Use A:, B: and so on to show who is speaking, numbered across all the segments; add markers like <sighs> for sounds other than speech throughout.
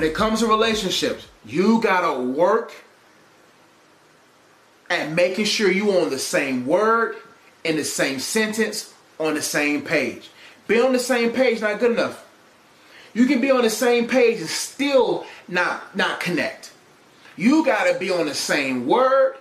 A: when it comes to relationships, you gotta work at making sure you on the same word, in the same sentence, on the same page. Be on the same page not good enough. You can be on the same page and still not not connect. You gotta be on the same word,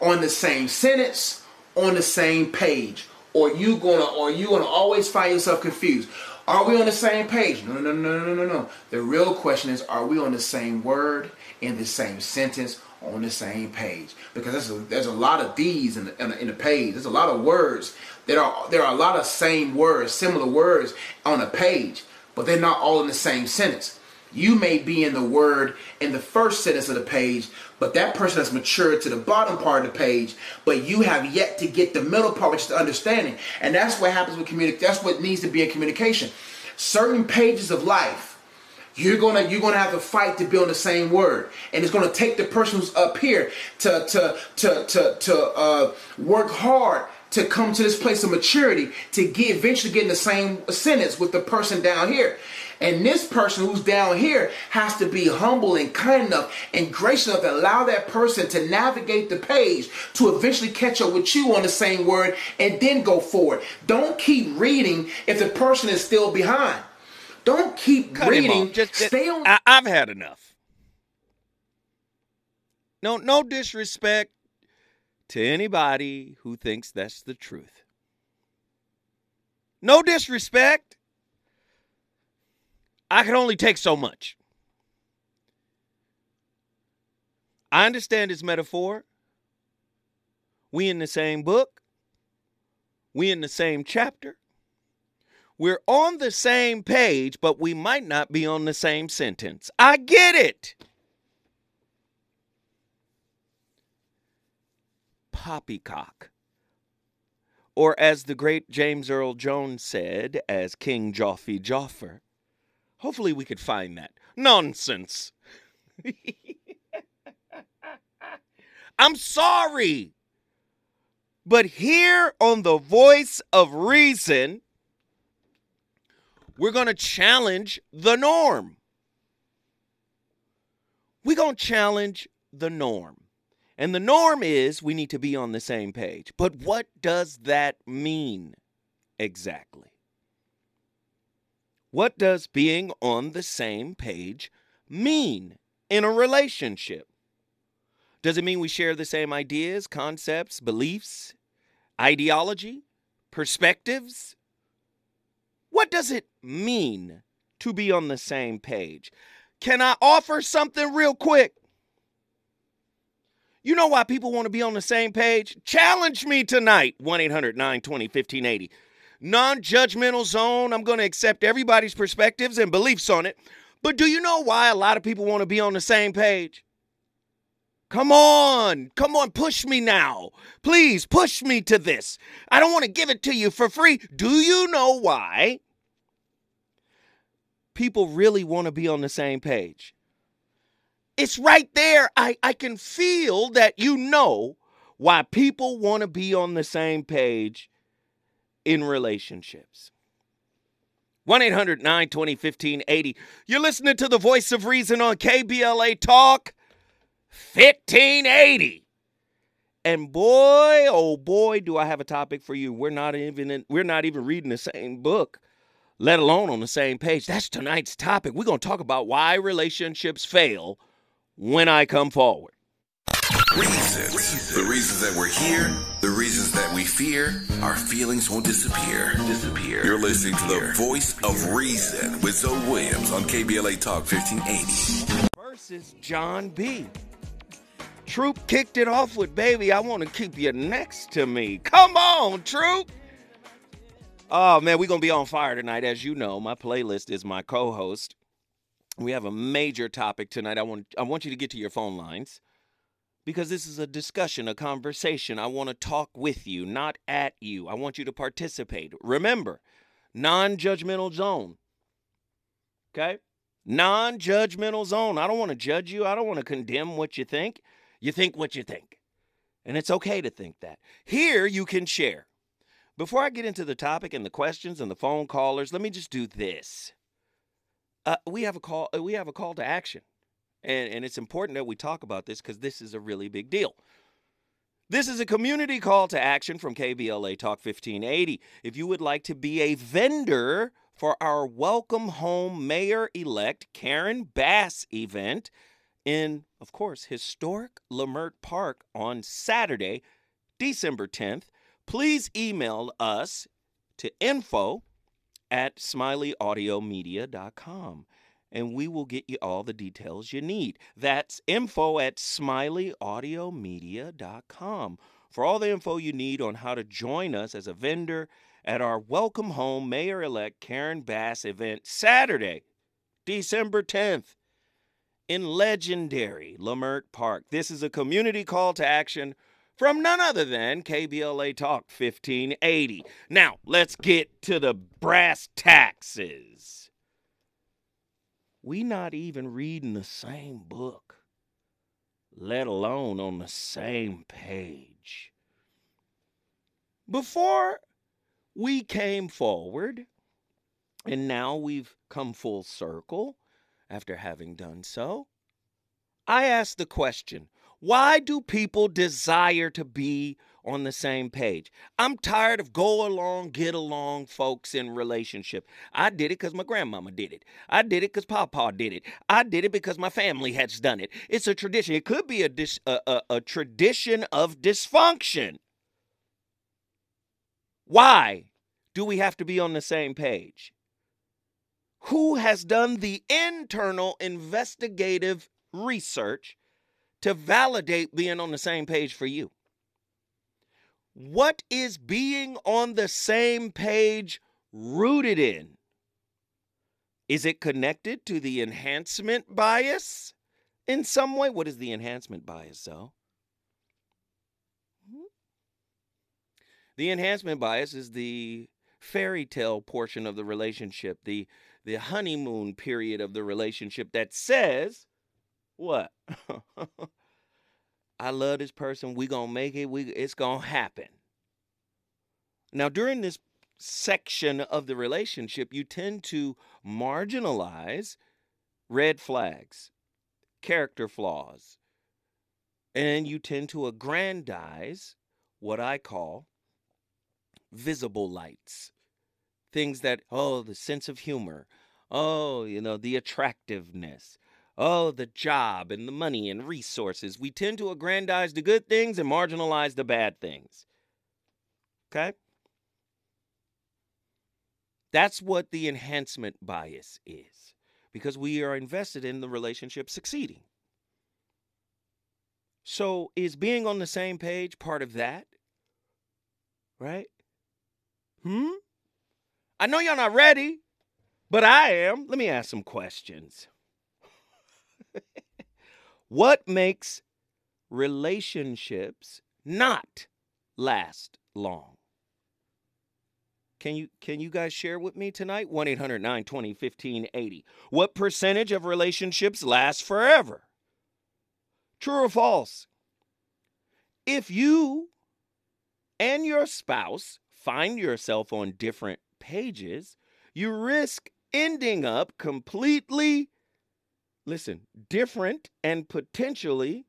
A: on the same sentence, on the same page, or you gonna or you gonna always find yourself confused. Are we on the same page? No, no, no, no, no, no. The real question is, are we on the same word, in the same sentence, on the same page? Because there's a, there's a lot of these in the, in the, in the page. There's a lot of words. There are there are a lot of same words, similar words on a page, but they're not all in the same sentence. You may be in the word in the first sentence of the page, but that person has matured to the bottom part of the page, but you have yet to get the middle part, which is the understanding. And that's what happens with communication. That's what needs to be in communication. Certain pages of life, you're gonna you're gonna have to fight to be on the same word, and it's gonna take the person who's up here to to to to to uh, work hard to come to this place of maturity to get eventually get in the same sentence with the person down here. And this person who's down here has to be humble and kind enough and gracious enough to allow that person to navigate the page to eventually catch up with you on the same word and then go forward. Don't keep reading if the person is still behind. Don't keep
B: Cut
A: reading.
B: Just,
A: Stay on.
B: I, I've had enough. No, no disrespect to anybody who thinks that's the truth. No disrespect. I can only take so much. I understand his metaphor. We in the same book. We in the same chapter. We're on the same page, but we might not be on the same sentence. I get it. Poppycock. Or as the great James Earl Jones said, as King Jaffe Joffer, hopefully we could find that. Nonsense. <laughs> I'm sorry. But here on the voice of reason, we're going to challenge the norm. We're going to challenge the norm. And the norm is we need to be on the same page. But what does that mean exactly? What does being on the same page mean in a relationship? Does it mean we share the same ideas, concepts, beliefs, ideology, perspectives? What does it mean to be on the same page? Can I offer something real quick? You know why people want to be on the same page? Challenge me tonight. 1 800 920 1580. Non judgmental zone. I'm going to accept everybody's perspectives and beliefs on it. But do you know why a lot of people want to be on the same page? Come on, come on, push me now. Please push me to this. I don't want to give it to you for free. Do you know why? People really want to be on the same page. It's right there. I, I can feel that you know why people want to be on the same page in relationships. 1 800 920 1580. You're listening to the voice of reason on KBLA Talk 1580. And boy, oh boy, do I have a topic for you. We're not even in, we're not even reading the same book, let alone on the same page. That's tonight's topic. We're going to talk about why relationships fail when I come forward.
C: Reasons. The reasons that we're here, the reasons that we fear, our feelings won't disappear. Disappear. You're listening to the voice of reason with Zoe Williams on KBLA Talk 1580.
B: versus Jon B. Troop kicked it off with Baby, I want to keep you next to me. Come on, Troop. Oh, man, we're going to be on fire tonight. As you know, my playlist is my co host. We have a major topic tonight. I want, I want you to get to your phone lines because this is a discussion, a conversation. I want to talk with you, not at you. I want you to participate. Remember, non judgmental zone. Okay? Non judgmental zone. I don't want to judge you. I don't want to condemn what you think. You think what you think. And it's okay to think that. Here you can share. Before I get into the topic and the questions and the phone callers, let me just do this. uh, we have a call. Uh, we have a call to action, and and it's important that we talk about this because this is a really big deal. This is a community call to action from KBLA Talk 1580. If you would like to be a vendor for our Welcome Home Mayor elect Karen Bass event in, of course, historic Leimert Park on Saturday, December 10th, please email us to info at smileyAudiomedia.com and we will get you all the details you need. That's info at smileyAudiomedia.com for all the info you need on how to join us as a vendor at our Welcome Home Mayor elect Karen Bass event Saturday, December 10th in legendary Leimert Park. This is a community call to action from none other than KBLA Talk 1580. Now, let's get to the brass taxes. We not even reading the same book, let alone on the same page. Before we came forward, and now we've come full circle after having done so, I ask the question why do people desire to be on the same page? I'm tired of go along, get along folks in relationship. I did it because my grandmama did it. I did it because Papa did it. I did it because my family has done it. It's a tradition. It could be a, dis- a, a, a tradition of dysfunction. Why do we have to be on the same page? Who has done the internal investigative research to validate being on the same page for you? What is being on the same page rooted in? Is it connected to the enhancement bias in some way? What is the enhancement bias, though? Hmm? The enhancement bias is the fairy tale portion of the relationship, the the honeymoon period of the relationship that says what? <laughs> I love this person. We gonna make it. We it's gonna happen. Now, during this section of the relationship, you tend to marginalize red flags, character flaws, and you tend to aggrandize what I call visible lights. Things that, oh, the sense of humor, oh, you know, the attractiveness, oh, the job and the money and resources. We tend to aggrandize the good things and marginalize the bad things. Okay? That's what the enhancement bias is because we are invested in the relationship succeeding. So, is being on the same page part of that? Right? Hmm? I know y'all not ready, but I am. Let me ask some questions. What makes relationships not last long? Can you can you guys share with me tonight? 1-800-920-1580. What percentage of relationships last forever? True or false? If you and your spouse find yourself on different pages, you risk ending up completely listen, different and potentially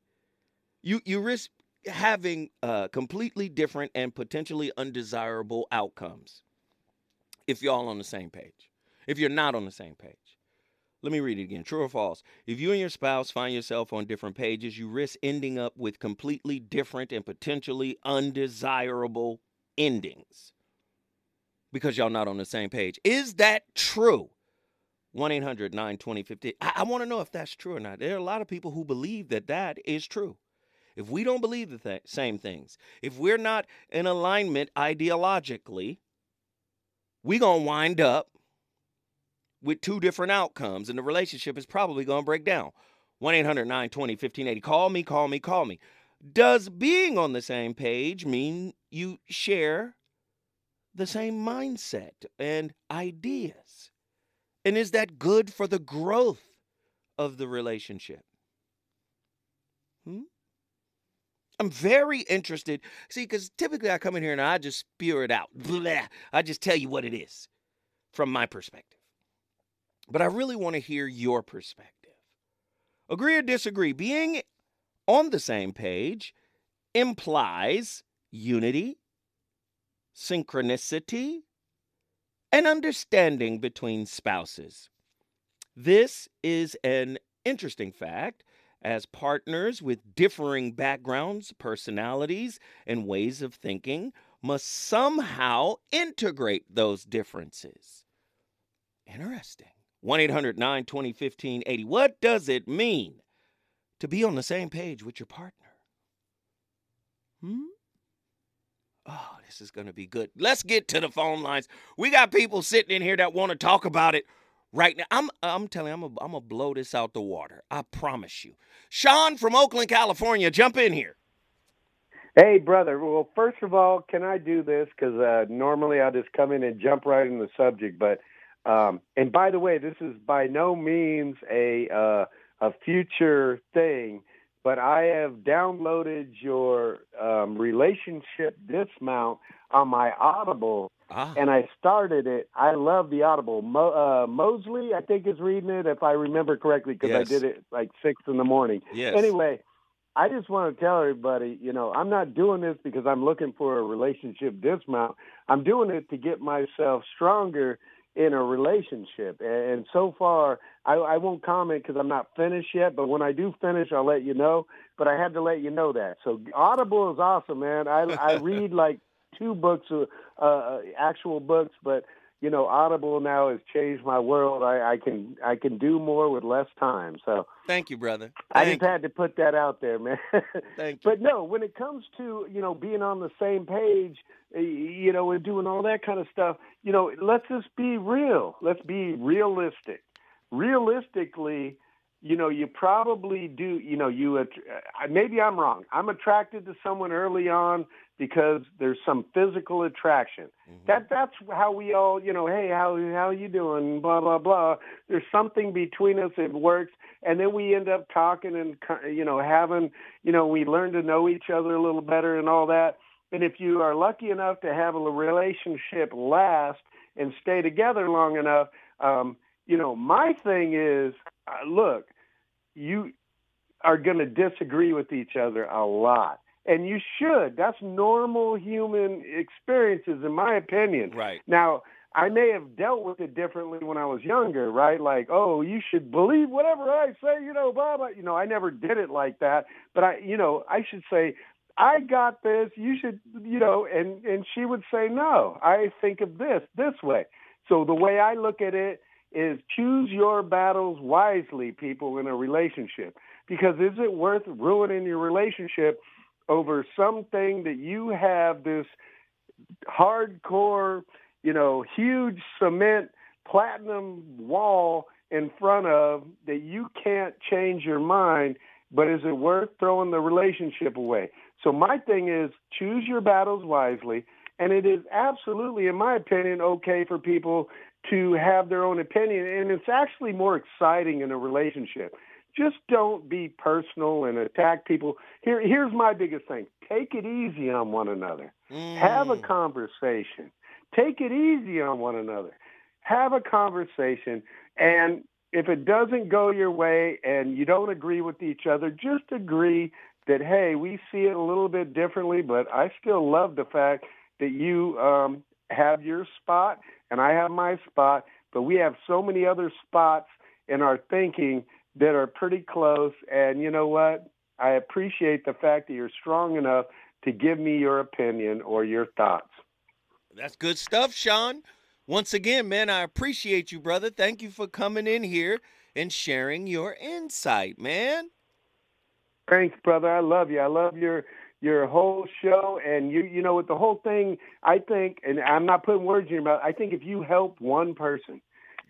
B: you you risk having uh, completely different and potentially undesirable outcomes if y'all on the same page. If you're not on the same page. Let me read it again. True or false? If you and your spouse find yourself on different pages, you risk ending up with completely different and potentially undesirable endings because y'all not on the same page. Is that true? 1 800 920 50. I, want to know if that's true or not. There are a lot of people who believe that that is true. If we don't believe the th- same things, if we're not in alignment ideologically, we're going to wind up with two different outcomes, and the relationship is probably going to break down. 1 800 920 1580. Call me, call me, call me. Does being on the same page mean you share the same mindset and ideas? And is that good for the growth of the relationship? Hmm? I'm very interested. See, because typically I come in here and I just spew it out. Blah. I just tell you what it is from my perspective. but I really want to hear your perspective. Agree or disagree? Being on the same page implies unity, synchronicity, and understanding between spouses. This is an interesting fact as partners with differing backgrounds, personalities, and ways of thinking must somehow integrate those differences. Interesting. 1 800 920 1580. What does it mean to be on the same page with your partner? Hmm? Oh, this is going to be good. Let's get to the phone lines. We got people sitting in here that want to talk about it right now. I'm I'm telling you, I'm I'm gonna blow this out the water. I promise you. Sean from Oakland, California, jump in here.
D: Hey, brother. Well, first of all, can I do this? Because uh, normally I just come in and jump right in the subject. But um, and by the way, this is by no means a uh, a future thing. But I have downloaded your um, relationship dismount on my Audible Ah. And I started it. I love the Audible. Mo, uh, Mosley, I think, is reading it if I remember correctly because yes. I did it like six in the morning.
B: Yes.
D: Anyway, I just want to tell everybody, you know, I'm not doing this because I'm looking for a relationship dismount. I'm doing it to get myself stronger in a relationship. And so far, I, I won't comment because I'm not finished yet. But when I do finish, I'll let you know. But I had to let you know that. So Audible is awesome, man. I, I <laughs> read like two books, uh, uh, actual books, but you know, Audible now has changed my world. I, I can I can do more with less time. So
B: thank you, brother.
D: Thank I just you. had to put that out there, man. <laughs>
B: thank
D: you. But no, when it comes to you know being on the same page, you know, and doing all that kind of stuff, you know, let's just be real. Let's be realistic. Realistically, you know, you probably do, you know, you, uh, maybe I'm wrong. I'm attracted to someone early on because there's some physical attraction. Mm-hmm. That that's how we all, you know, hey, how how you doing? Blah blah blah. There's something between us that works, and then we end up talking and you know having, you know, we learn to know each other a little better and all that. And if you are lucky enough to have a relationship last and stay together long enough, um, you know, my thing is, uh, look, you are going to disagree with each other a lot and you should. That's normal human experiences, in my opinion.
B: Right.
D: Now, I may have dealt with it differently when I was younger, right? Like, oh, you should believe whatever I say, you know, blah blah. You know, I never did it like that, but I, you know, I should say, I got this. You should, you know, and and she would say, no, I think of this this way. So the way I look at it is choose your battles wisely, people, in a relationship. Because is it worth ruining your relationship over something that you have this hardcore, you know, huge cement platinum wall in front of that you can't change your mind, but is it worth throwing the relationship away? So my thing is choose your battles wisely, and it is absolutely, in my opinion, okay for people to have their own opinion, and it's actually more exciting in a relationship just don't be personal and attack people. Here, here's my biggest thing: take it easy on one another. Mm. Have a conversation. Take it easy on one another. Have a conversation, and if it doesn't go your way and you don't agree with each other, just agree that hey, we see it a little bit differently, but I still love the fact that you um, have your spot and I have my spot, but we have so many other spots in our thinking that are pretty close. And you know what? I appreciate the fact that you're strong enough to give me your opinion or your thoughts.
B: That's good stuff, Sean. Once again, man, I appreciate you, brother. Thank you for coming in here and sharing your insight, man.
D: Thanks, brother. I love you. I love your your whole show and you you know with the whole thing i think and i'm not putting words in your mouth i think if you help one person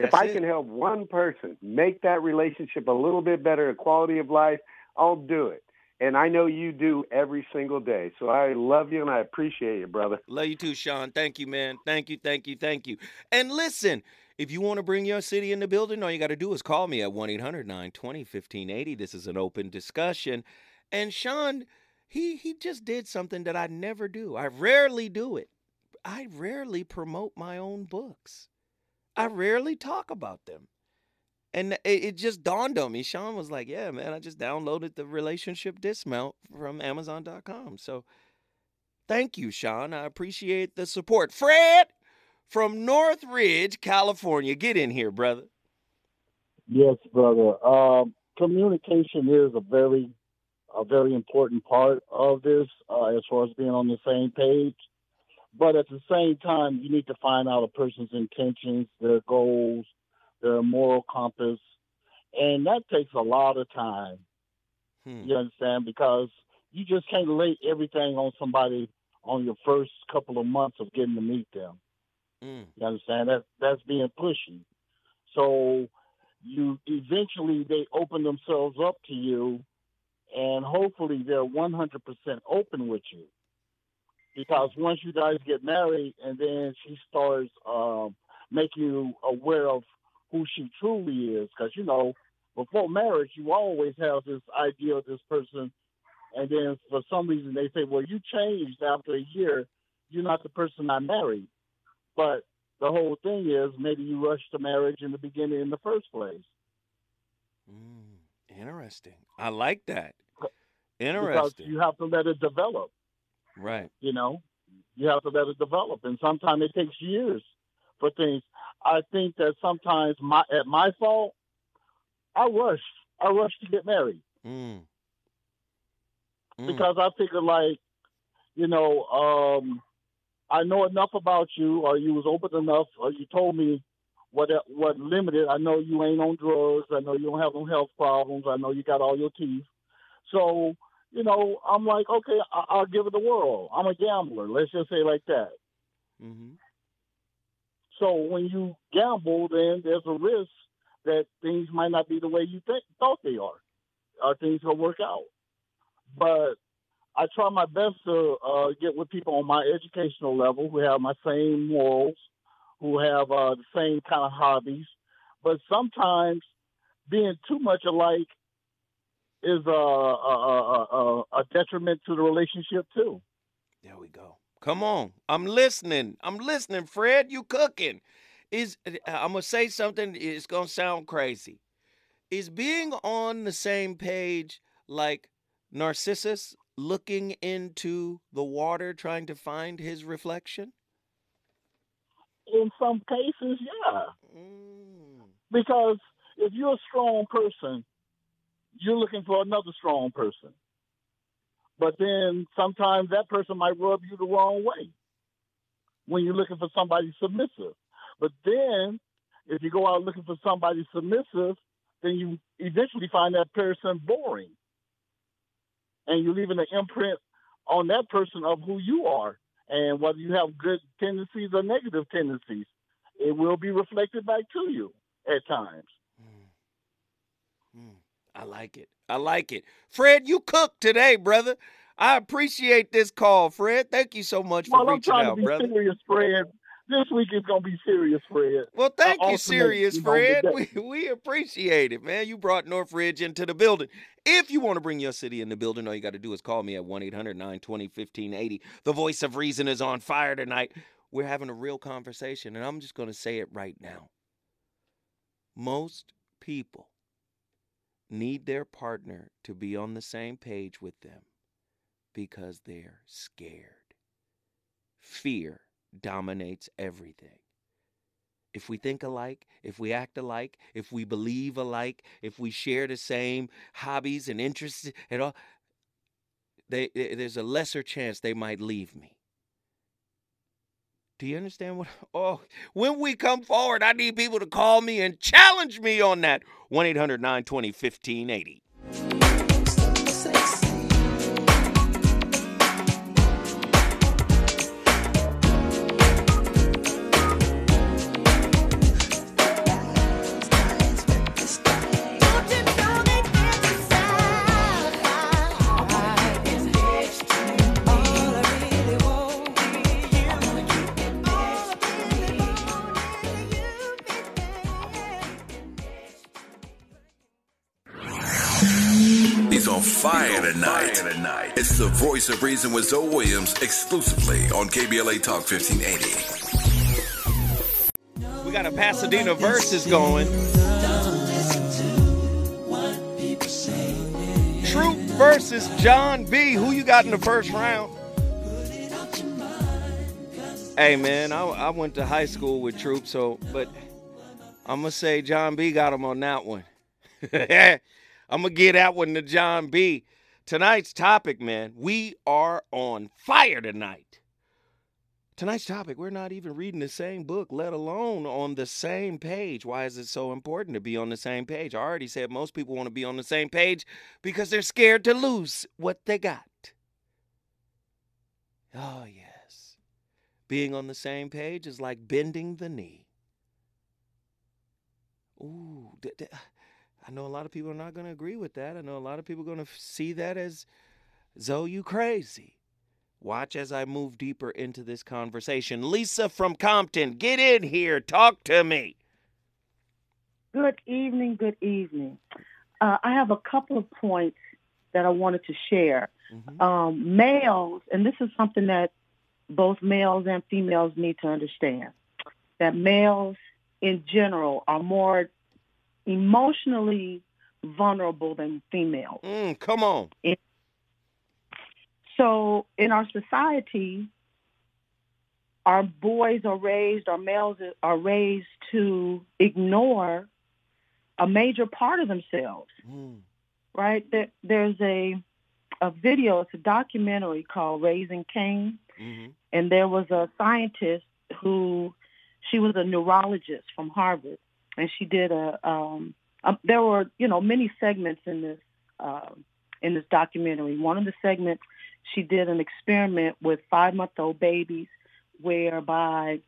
D: if I it. can help one person make that relationship a little bit better, a quality of life, I'll do it. And I know you do every single day. So I love you and I appreciate you, brother.
B: Love you too, Sean. Thank you, man. Thank you, thank you, thank you. And listen, if you want to bring your city in the building, all you got to do is call me at 1 800 920 1580. This is an open discussion. And Sean, he, he just did something that I never do. I rarely do it. I rarely promote my own books. I rarely talk about them. And it, it just dawned on me. Sean was like, "Yeah, man, I just downloaded the relationship dismount from Amazon.com." So, thank you, Sean. I appreciate the support. Fred from Northridge, California, get in here, brother.
E: Yes, brother. Um, communication is a very, a very important part of this, uh, as far as being on the same page. But at the same time, you need to find out a person's intentions, their goals, their moral compass, and that takes a lot of time.
B: Hmm.
E: You understand? Because you just can't lay everything on somebody on your first couple of months of getting to meet them.
B: Mm.
E: You understand? That that's being pushy. So you eventually they open themselves up to you, and hopefully they're 100% open with you. Because once you guys get married, and then she starts um, making you aware of who she truly is, because you know before marriage you always have this idea of this person, and then for some reason they say, well, you changed after a year. You're not the person I married. But the whole thing is maybe you rushed to marriage in the beginning in the first place.
B: Mm. Interesting. I like that.
E: Because
B: Interesting.
E: you have to let it develop,
B: right.
E: you know? You have to let it develop. And sometimes it takes years for things. I think that sometimes my at my fault, I rushed. I rushed to get married
B: Mm. Mm.
E: because I figured like, you know, um, I know enough about you, or you was open enough, or you told me what what limited. I know you ain't on drugs. I know you don't have no health problems. I know you got all your teeth. So, you know, I'm like, okay, I- I'll give it a whirl. I'm a gambler. Let's just say like that.
B: hmm
E: So when you gamble, then there's a risk that things might not be the way you think thought they are, or things will work out. But I try my best to uh, get with people on my educational level who have my same morals, who have uh, the same kind of hobbies. But sometimes being too much alike is a, a, a, a, detriment to the relationship too.
B: There we go. Come on. I'm listening. I'm listening, Fred. You cooking. Is uh, I'm gonna say something, it's gonna sound crazy. Is being on the same page like Narcissus looking into the water trying to find his reflection?
E: In some cases, yeah.
B: Mm.
E: Because if you're a strong person, you're looking for another strong person. But then sometimes that person might rub you the wrong way when you're looking for somebody submissive. But then if you go out looking for somebody submissive, then you eventually find that person boring. And you're leaving an imprint on that person of who you are. And whether you have good tendencies or negative tendencies, it will be reflected back to you at times.
B: Mm. I like it. I like it. Fred, you cooked today, brother. I appreciate this call, Fred. Thank you so much for
E: Well, I'm
B: reaching out, brother.
E: serious, Fred. This week is gonna be serious, Fred.
B: Well, thank you, serious Fred. We, we appreciate it, man. You brought Northridge into the building. If you want to bring your city in the building, all you got to do is call me at 1 800 920 1580. The voice of reason is on fire tonight. We're having a real conversation, and I'm just going to say it right now. Most people need their partner to be on the same page with them because they're scared. Fear dominates everything. If we think alike, if we act alike, if we believe alike, if we share the same hobbies and interests and all, they, eh, there's a lesser chance they might leave me. Do you understand what? <laughs> Oh, when we come forward, I need people to call me and challenge me on that. 1 800 920 1580.
C: fire tonight. It's the voice of reason with Zoe Williams exclusively on KBLA Talk 1580.
B: We got a Pasadena versus going. Troop versus Jon B. Who you got in the first round? Hey man, I, I went to high school with Troop, so but I'm gonna say Jon B. got him on that one. <laughs> I'm gonna get that one to Jon B. Tonight's topic, man, we are on fire tonight. Tonight's topic, we're not even reading the same book, let alone on the same page. Why is it so important to be on the same page? I already said most people want to be on the same page because they're scared to lose what they got. Oh, yes. Being on the same page is like bending the knee. Ooh, d- d- I know a lot of people are not going to agree with that. I know a lot of people are going to see that as, Zoe, you crazy. Watch as I move deeper into this conversation. Lisa from Compton, get in here. Talk to me.
F: Good evening. Good evening. Uh, I have a couple of points that I wanted to share.
B: Mhm.
F: Um, males, and this is something that both males and females need to understand, that males in general are more emotionally vulnerable than females.
B: Mm, come on.
F: So in our society, our boys are raised, our males are raised to ignore a major part of themselves,
B: Mm,
F: right? There's a a video, it's a documentary called Raising Cain,
B: mhm.
F: and there was a scientist who she was a neurologist from Harvard, and she did a. Um, um, there were you know many segments in this uh, in this documentary. One of the segments she did an experiment with five month old babies, whereby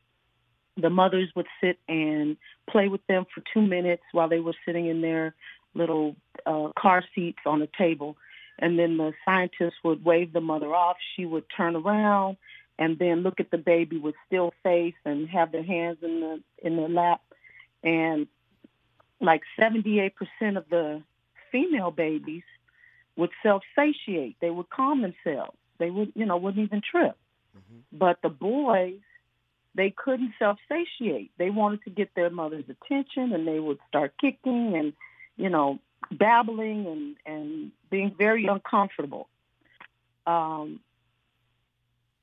F: the mothers would sit and play with them for two minutes while they were sitting in their little uh, car seats on a table. And then the scientist would wave the mother off. She would turn around and then look at the baby with still face and have their hands in the in their lap. And like 78% of the female babies would self-satiate. They would calm themselves. They would, you know, wouldn't even trip. But the boys, they couldn't self-satiate. They wanted to get their mother's attention, and they would start kicking and, you know, babbling and and being very uncomfortable. Um,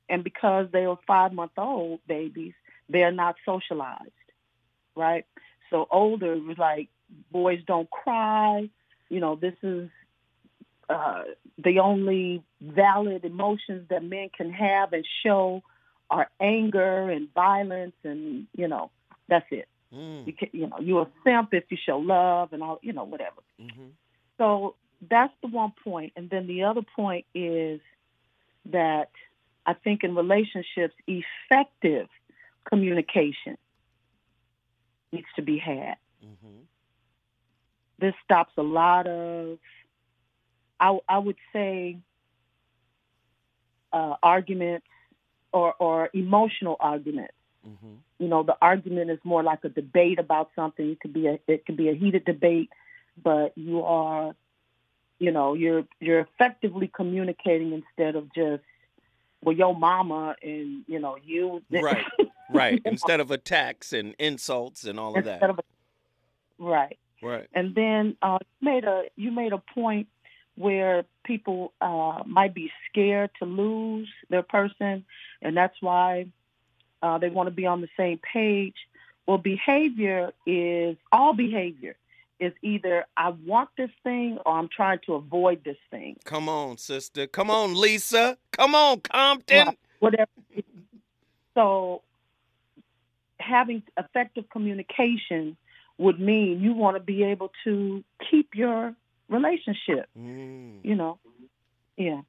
F: and because they were five-month-old babies, they're not socialized, right? So older it was like boys don't cry. You know, this is uh, the only valid emotions that men can have and show are anger and violence, and you know, that's it.
B: Mm,
F: You can, you know, you're a simp if you show love and all, you know, whatever.
B: mhm.
F: So that's the one point, and then the other point is that I think in relationships, effective communication needs to be had.
B: Mhm.
F: this stops a lot of I, I would say uh, arguments or, or emotional arguments.
B: Mhm.
F: You know, the argument is more like a debate about something. It could be a it could be a heated debate, but you are, you know, you're you're effectively communicating instead of just well, your mama and you know you
B: Right. <laughs> Right. <laughs> Instead of attacks and insults and all of that.
F: of right.
B: Right.
F: And then uh, you made a you made a point where people uh, might be scared to lose their person, and that's why uh, they want to be on the same page. Well, behavior is all behavior is either I want this thing or I'm trying to avoid this thing.
B: Come on, sister. Come on, Lisa. Come on, Compton.
F: Right. Whatever. So having effective communication would mean you want to be able to keep your relationship.
B: Mm.
F: you know. Yeah.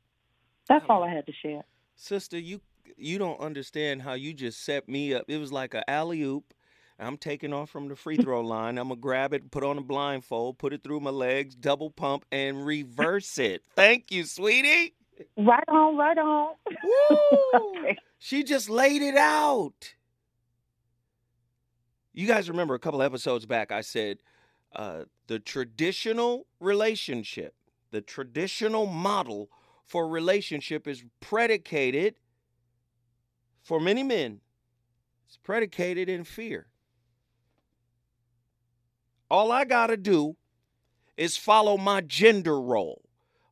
F: That's all I had to share.
B: Sister, you you don't understand how you just set me up. It was like a alley oop. I'm taking off from the free <laughs> throw line. I'm gonna grab it, put on a blindfold, put it through my legs, double pump, and reverse it. Thank you, sweetie.
F: Right on, right on. <laughs>
B: Woo!
F: Okay.
B: She just laid it out. You guys remember a couple episodes back, I said uh, the traditional relationship, the traditional model for relationship is predicated, for many men, it's predicated in fear. All I got to do is follow my gender role.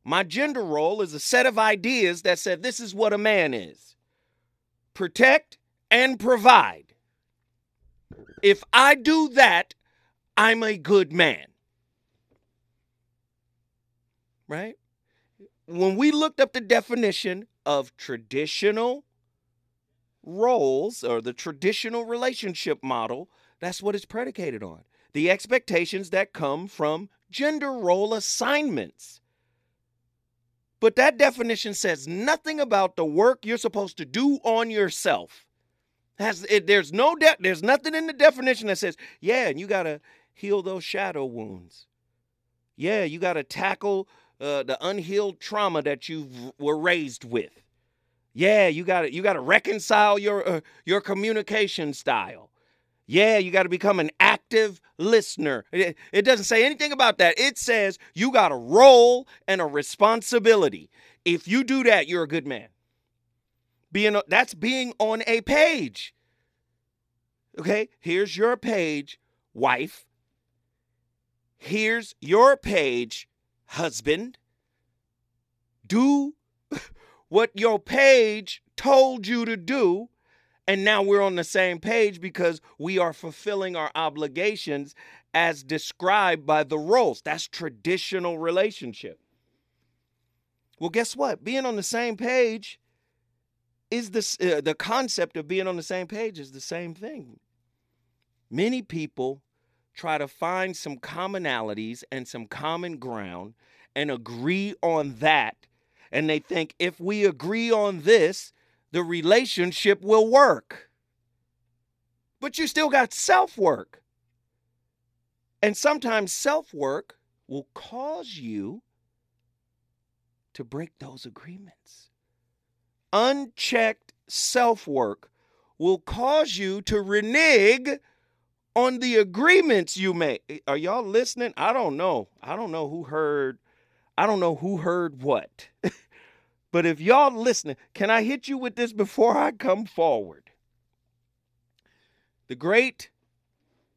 B: My gender role is a set of ideas that said this is what a man is protect and provide. If I do that, I'm a good man. Right? When we looked up the definition of traditional roles or the traditional relationship model, that's what it's predicated on. The expectations that come from gender role assignments. But that definition says nothing about the work you're supposed to do on yourself. Has it, there's no de- there's nothing in the definition that says, yeah, and you got to heal those shadow wounds. Yeah, you got to tackle uh, the unhealed trauma that you were raised with. Yeah, you got to you got to reconcile your uh, your communication style. Yeah, you got to become an active listener. It, it, doesn't say anything about that. It says you got a role and a responsibility. If you do that, you're a good man. Being that's being on a page. Okay, here's your page, wife. Here's your page, husband. Do <laughs> what your page told you to do and now we're on the same page because we are fulfilling our obligations as described by the roles. That's traditional relationship. Well, guess what? Being on the same page is this uh, the concept of being on the same page is the same thing. Many people try to find some commonalities and some common ground and agree on that. And they think if we agree on this, the relationship will work. But you still got self work. And sometimes self work will cause you to break those agreements. Unchecked self work will cause you to renege on the agreements you make. Eh, are y'all listening? I don't know. I don't know who heard. I don't know who heard what. <laughs> But if y'all listening, can I hit you with this before I come forward? The great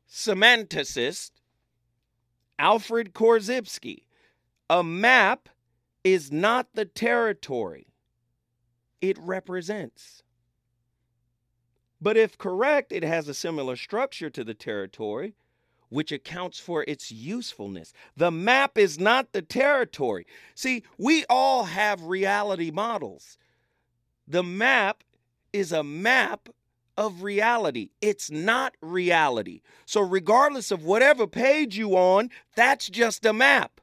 B: semanticist Alfred Korzybski, a map is not the territory it represents. But if correct, it has a similar structure to the territory, which accounts for its usefulness. The map is not the territory. See, we all have reality models. The map is a map of reality. It's not reality. So, regardless of whatever page you on, that's just a map.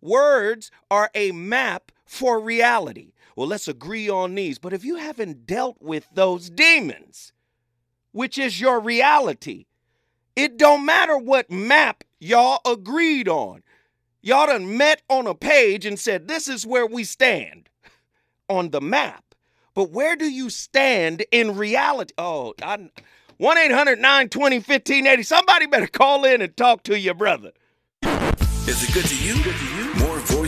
B: Words are a map for reality. Well, let's agree on these. But if you haven't dealt with those demons, which is your reality, it don't matter what map y'all agreed on. Y'all done met on a page and said, this is where we stand on the map. But where do you stand in reality? Oh, 1 800 920 1580. Somebody better call in and talk to your brother.
C: Is it good to you? Good to you?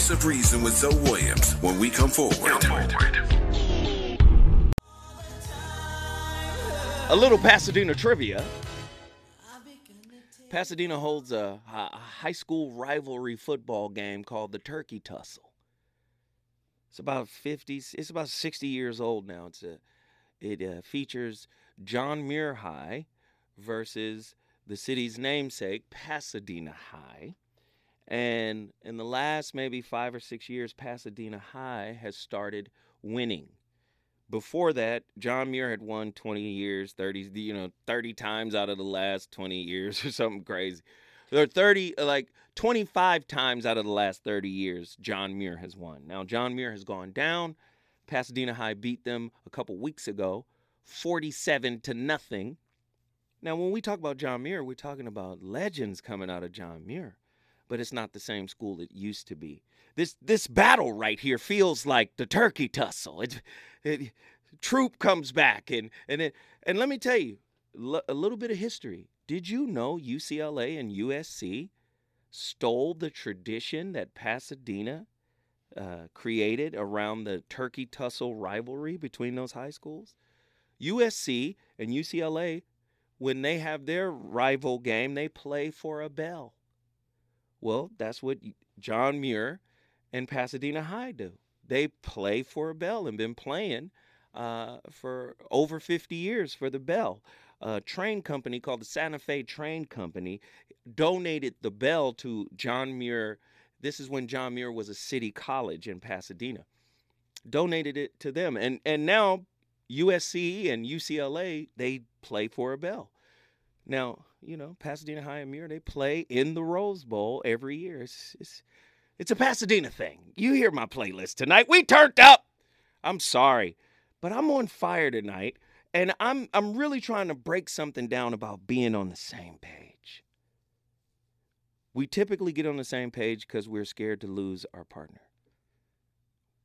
C: Voice of Reason with Zoe Williams when we come forward.
B: A little Pasadena trivia. Pasadena holds a, a, high school rivalry football game called the Turkey Tussle. It's about 50, it's about 60 years old now. It's a, it uh, features John Muir High versus the city's namesake, Pasadena High. And in the last maybe five or six years, Pasadena High has started winning before that, John Muir had won 20 years, 30, you know, 30 times out of the last 20 years <laughs> or something crazy. There are 30, uh, like 25 times out of the last 30 years, John Muir has won. Now, John Muir has gone down. Pasadena High beat them a couple weeks ago, 47 to nothing. Now, when we talk about John Muir, we're talking about legends coming out of John Muir, but it's not the same school it used to be. This this battle right here feels like the turkey tussle. It's it, Troop comes back, and and it, and let me tell you l- a little bit of history. Did you know UCLA and USC stole the tradition that Pasadena uh, created around the turkey tussle rivalry between those high schools? USC and UCLA, when they have their rival game, they play for a bell. Well, that's what John Muir and Pasadena High do. They play for a bell and been playing uh, for over 50 years for the bell. A train company called the Santa Fe Train Company donated the bell to John Muir. This is when John Muir was a city college in Pasadena. Donated it to them, and and now USC and UCLA they play for a bell. Now you know Pasadena High and Muir they play in the Rose Bowl every year. It's, it's it's a Pasadena thing. You hear my playlist tonight. We turned up. I'm sorry, but I'm on fire tonight, and I'm I'm really trying to break something down about being on the same page. We typically get on the same page because we're scared to lose our partner.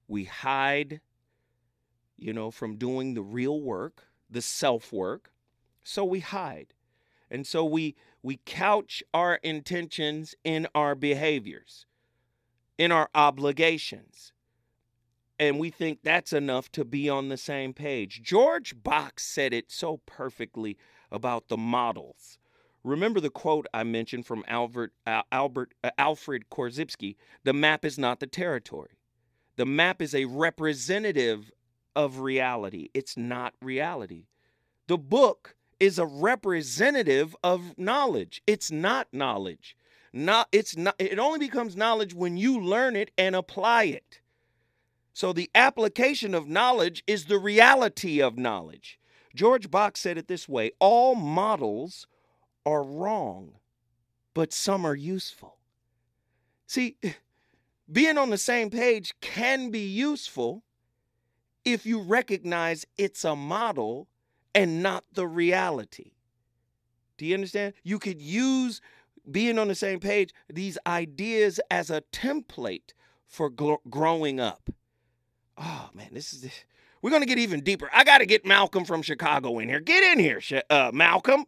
B: We hide, you know, from doing the real work, the self work. So we hide. And so we we couch our intentions in our behaviors in our obligations. And we think that's enough to be on the same page. George Box said it so perfectly about the models. Remember the quote I mentioned from Albert, uh, Albert uh, Alfred Korzybski the map is not the territory. The map is a representative of reality. It's not reality. The book is a representative of knowledge. It's not knowledge. Not it's not it only becomes knowledge when you learn it and apply it. So the application of knowledge is the reality of knowledge. George Box said it this way all models are wrong, but some are useful. See, being on the same page can be useful if you recognize it's a model and not the reality. Do you understand? You could use being on the same page, these ideas as a template for gl- growing up. Oh man, this is this. we're gonna get even deeper. I got to get Malcolm from Chicago in here. Get in here, uh, Malcolm.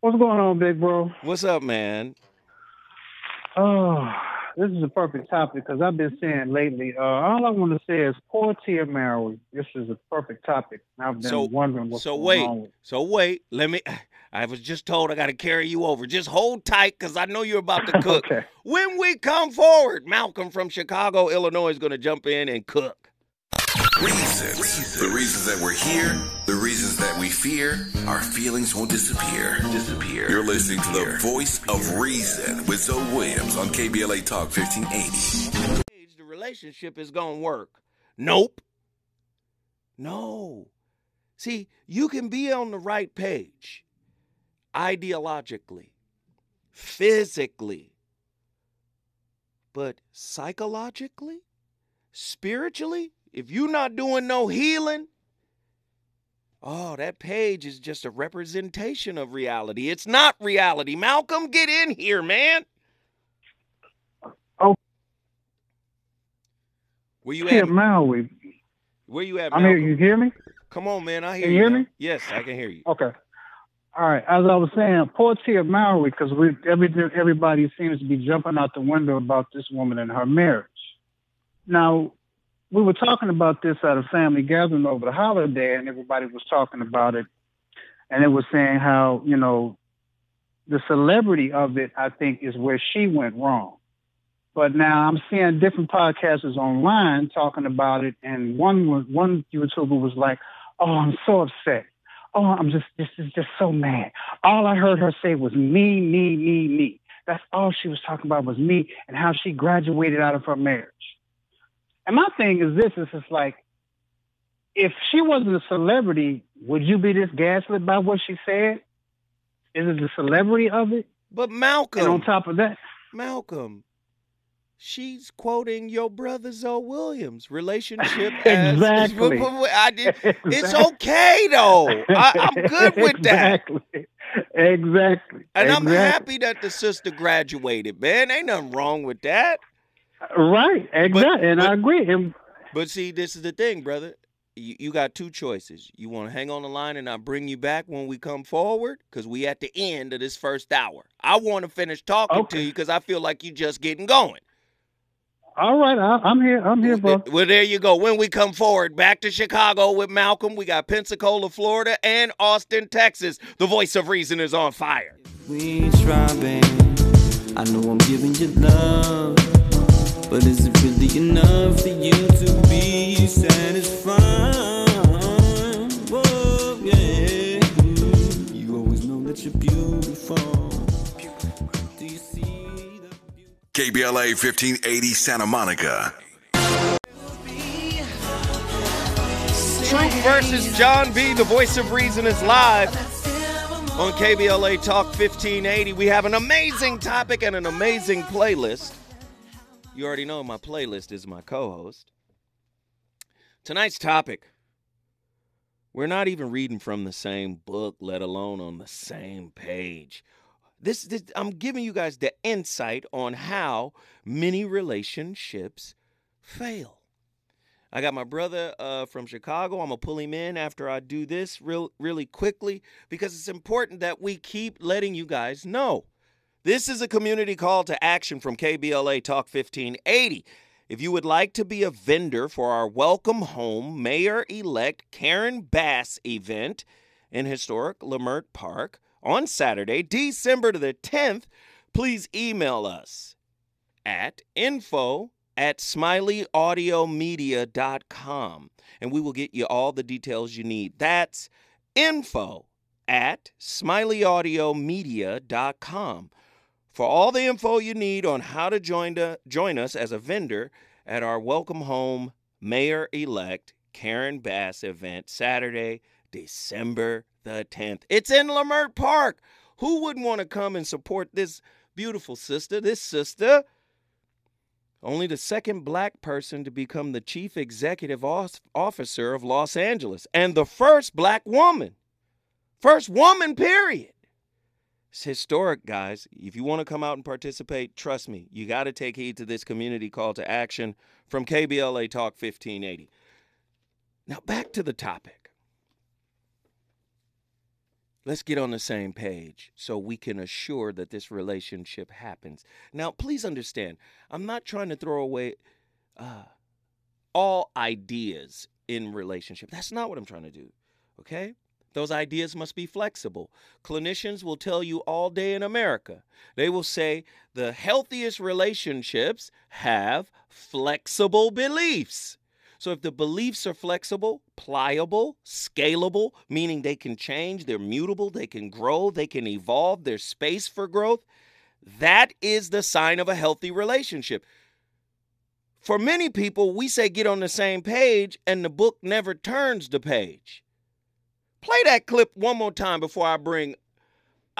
G: What's going on, big bro?
B: What's up, man?
G: Oh, this is a perfect topic because I've been saying lately. Uh, all I want to say is poor Tia Mowry. This is a perfect topic. I've been so, wondering what's
B: so
G: going
B: wait,
G: on.
B: So wait, let me. <sighs> I was just told I got to carry you over. Just hold tight because I know you're about to <laughs> cook.
G: okay.
B: When we come forward, Malcolm from Chicago, Illinois is going to jump in and cook.
C: Reasons. The reasons that we're here, the reasons that we fear, our feelings won't disappear. Disappear. You're listening to the voice of reason with Zoe Williams on KBLA Talk 1580.
B: The relationship is going to work. Nope. No. See, you can be on the right page ideologically, physically, but psychologically, spiritually, if you're not doing no healing, oh, that page is just a representation of reality. It's not reality. Malcolm, get in here, man.
G: Oh,
B: where you at?
G: Mowry.
B: Where you at?
G: I'm here. You hear me?
B: Come on, man. I hear
G: Can you hear
B: now.
G: me?
B: Yes, I can hear you.
G: Okay. All right. As I was saying, poor Tia Mowry, because we every, everybody seems to be jumping out the window about this woman and her marriage. Now, we were talking about this at a family gathering over the holiday, and everybody was talking about it, and it was saying how you know the celebrity of it. I think is where she went wrong. But now I'm seeing different podcasters online talking about it, and one one YouTuber was like, "Oh, I'm so upset." Oh, I'm just, this is just so mad. All I heard her say was me, me, me, me. That's all she was talking about was me and how she graduated out of her marriage. And my thing is this, is just like, if she wasn't a celebrity, would you be this gaslit by what she said? Is it the celebrity of it?
B: But Malcolm.
G: And on top of that,
B: Malcolm, she's quoting your brother Zoe Williams relationship. <laughs>
G: exactly. <laughs>
B: As, I did, exactly. It's okay though. I, am good with that.
G: Exactly. Exactly.
B: And
G: exactly.
B: I'm happy that the sister graduated. Man, ain't nothing wrong with that.
G: Right. Exactly. But, and
B: but,
G: I agree. And,
B: but see, this is the thing, brother. You, you got two choices. You want to hang on the line and I'll bring you back when we come forward because we at the end of this first hour. I want to finish talking
G: okay.
B: to you because I feel like you just getting going.
G: All right, I, am here. I'm here, bro.
B: Well, there you go. When we come forward, back to Chicago with Malcolm, we got Pensacola, Florida, and Austin, Texas. The voice of reason is on fire.
H: We try, baby. I know I'm giving you love. But is it really enough for you to be satisfied? Oh, yeah. You always know that you're beautiful. Do you see the?
C: KBLA 1580 Santa Monica.
B: Troop versus Jon B. The voice of reason is live on KBLA Talk 1580. We have an amazing topic and an amazing playlist. You already know my playlist is my co host. Tonight's topic we're not even reading from the same book, let alone on the same page. This, this I'm giving you guys the insight on how many relationships fail. I got my brother uh, from Chicago. I'm gonna pull him in after I do this real, really quickly because it's important that we keep letting you guys know. This is a community call to action from KBLA Talk 1580. If you would like to be a vendor for our Welcome Home Mayor elect Karen Bass event in historic Leimert Park on Saturday, December the 10th, please email us at info at smileyaudiomedia.com and we will get you all the details you need. That's info at smileyaudiomedia.com for all the info you need on how to join, to, join us as a vendor at our Welcome Home Mayor elect Karen Bass event Saturday, December the 10th. It's in Leimert Park. Who wouldn't want to come and support this beautiful sister, this sister? only the second black person to become the chief executive officer of Los Angeles, and the first black woman. First woman, period. It's historic, guys. If you want to come out and participate, trust me, you got to take heed to this community call to action from KBLA Talk 1580. Now, back to the topic. Let's get on the same page so we can assure that this relationship happens. Now, please understand, I'm not trying to throw away uh, all ideas in relationship. That's not what I'm trying to do. Okay? Those ideas must be flexible. Clinicians will tell you all day in America. They will say the healthiest relationships have flexible beliefs. So if the beliefs are flexible, pliable, scalable, meaning they can change, they're mutable, they can grow, they can evolve, there's space for growth, that is the sign of a healthy relationship. For many people, we say get on the same page and the book never turns the page. Play that clip one more time before I bring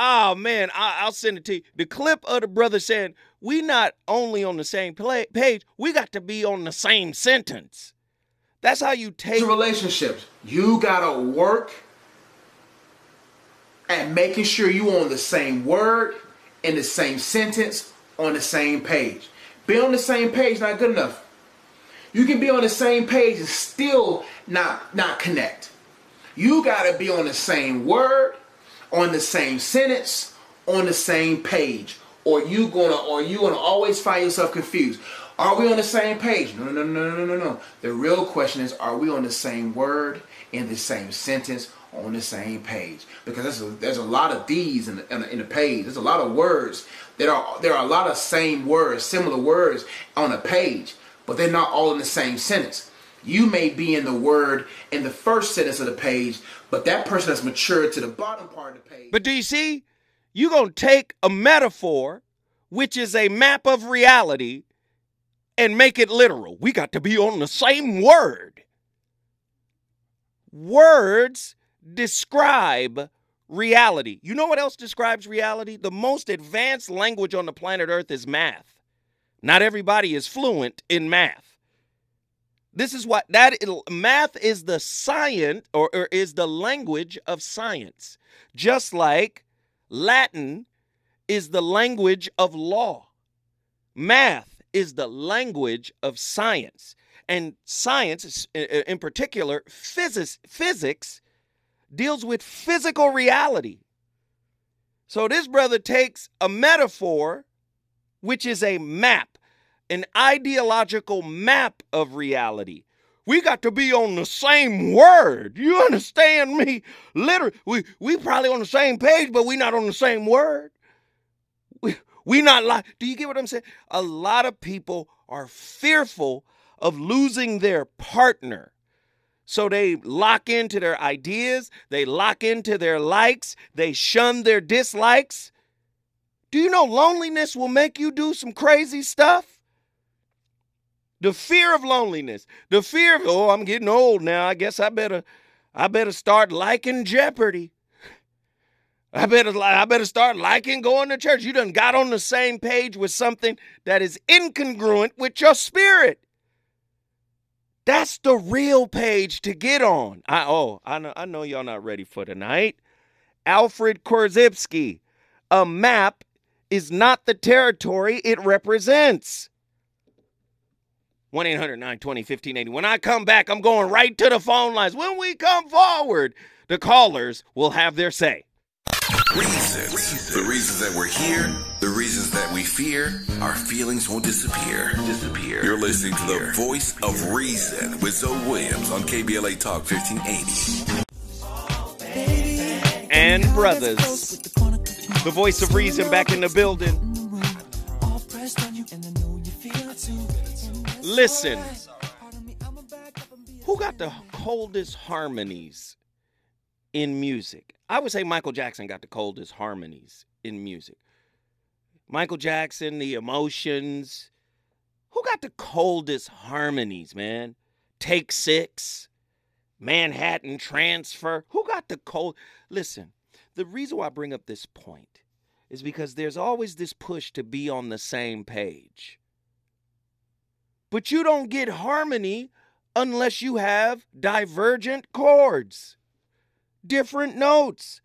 B: Oh man, I, will send it to you. The clip of the brother saying, "We not only on the same play- page, we got to be on the same sentence." That's how you take
A: relationships. You gotta work at making sure you on the same word in the same sentence on the same page. Be on the same page not good enough. You can be on the same page and still not not connect. You gotta be on the same word, on the same sentence, on the same page, or you gonna or you gonna always find yourself confused. Are we on the same page? No, no, no, no, no, no. The real question is, are we on the same word in the same sentence on the same page? Because there's a, there's a lot of these in the, in the, in the page. There's a lot of words. There are there are a lot of same words, similar words on a page, but they're not all in the same sentence. You may be in the word in the first sentence of the page, but that person has matured to the bottom part of the page.
B: But do you see? You're going to take a metaphor, which is a map of reality, and make it literal. We got to be on the same word. Words describe reality. You know what else describes reality? The most advanced language on the planet Earth is math. Not everybody is fluent in math. This is what that math is the science or, or is the language of science. Just like Latin is the language of law. Math is the language of science. And science, in particular, physics, physics deals with physical reality. So this brother takes a metaphor, which is a map, an ideological map of reality. We got to be on the same word. You understand me? Literally, we we probably on the same page, but we not on the same word. We, We not like. Do you get what I'm saying? A lot of people are fearful of losing their partner. So they lock into their ideas, they lock into their likes, they shun their dislikes. Do you know loneliness will make you do some crazy stuff? The fear of loneliness, the fear of, oh, I'm getting old now. I guess I better I better start liking Jeopardy. I better I better start liking going to church. You done got on the same page with something that is incongruent with your spirit. That's the real page to get on. I oh, I know I know y'all not ready for tonight. Alfred Korzybski. A map is not the territory it represents. 1 800 920 1580. When I come back, I'm going right to the phone lines. When we come forward, the callers will have their say.
C: Reasons. The reasons that we're here, the reasons that we fear, our feelings won't disappear. Disappear. You're listening to the voice of reason with Zoe Williams on KBLA Talk 1580.
B: And brothers, the voice of reason back in the building. Listen, who got the coldest harmonies in music? I would say Michael Jackson got the coldest harmonies in music. Michael Jackson, the emotions. Who got the coldest harmonies, man? Take six, Manhattan transfer. Who got the cold? Listen, the reason why I bring up this point is because there's always this push to be on the same page. But you don't get harmony unless you have divergent chords, different notes,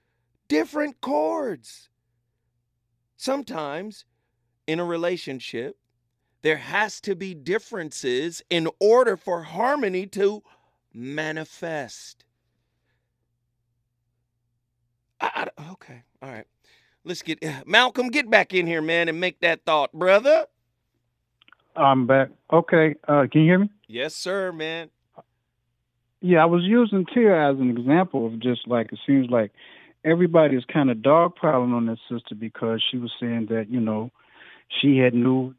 B: different chords. Sometimes in a relationship, there has to be differences in order for harmony to manifest. I, I, okay, all right. Let's get Malcolm, get back in here, man, and make that thought, brother.
G: I'm back. Okay, uh, can you hear me?
B: Yes, sir, man.
G: Yeah, I was using Tia as an example of just like it seems like everybody is kind of dogpiling on this sister because she was saying that you know she had knew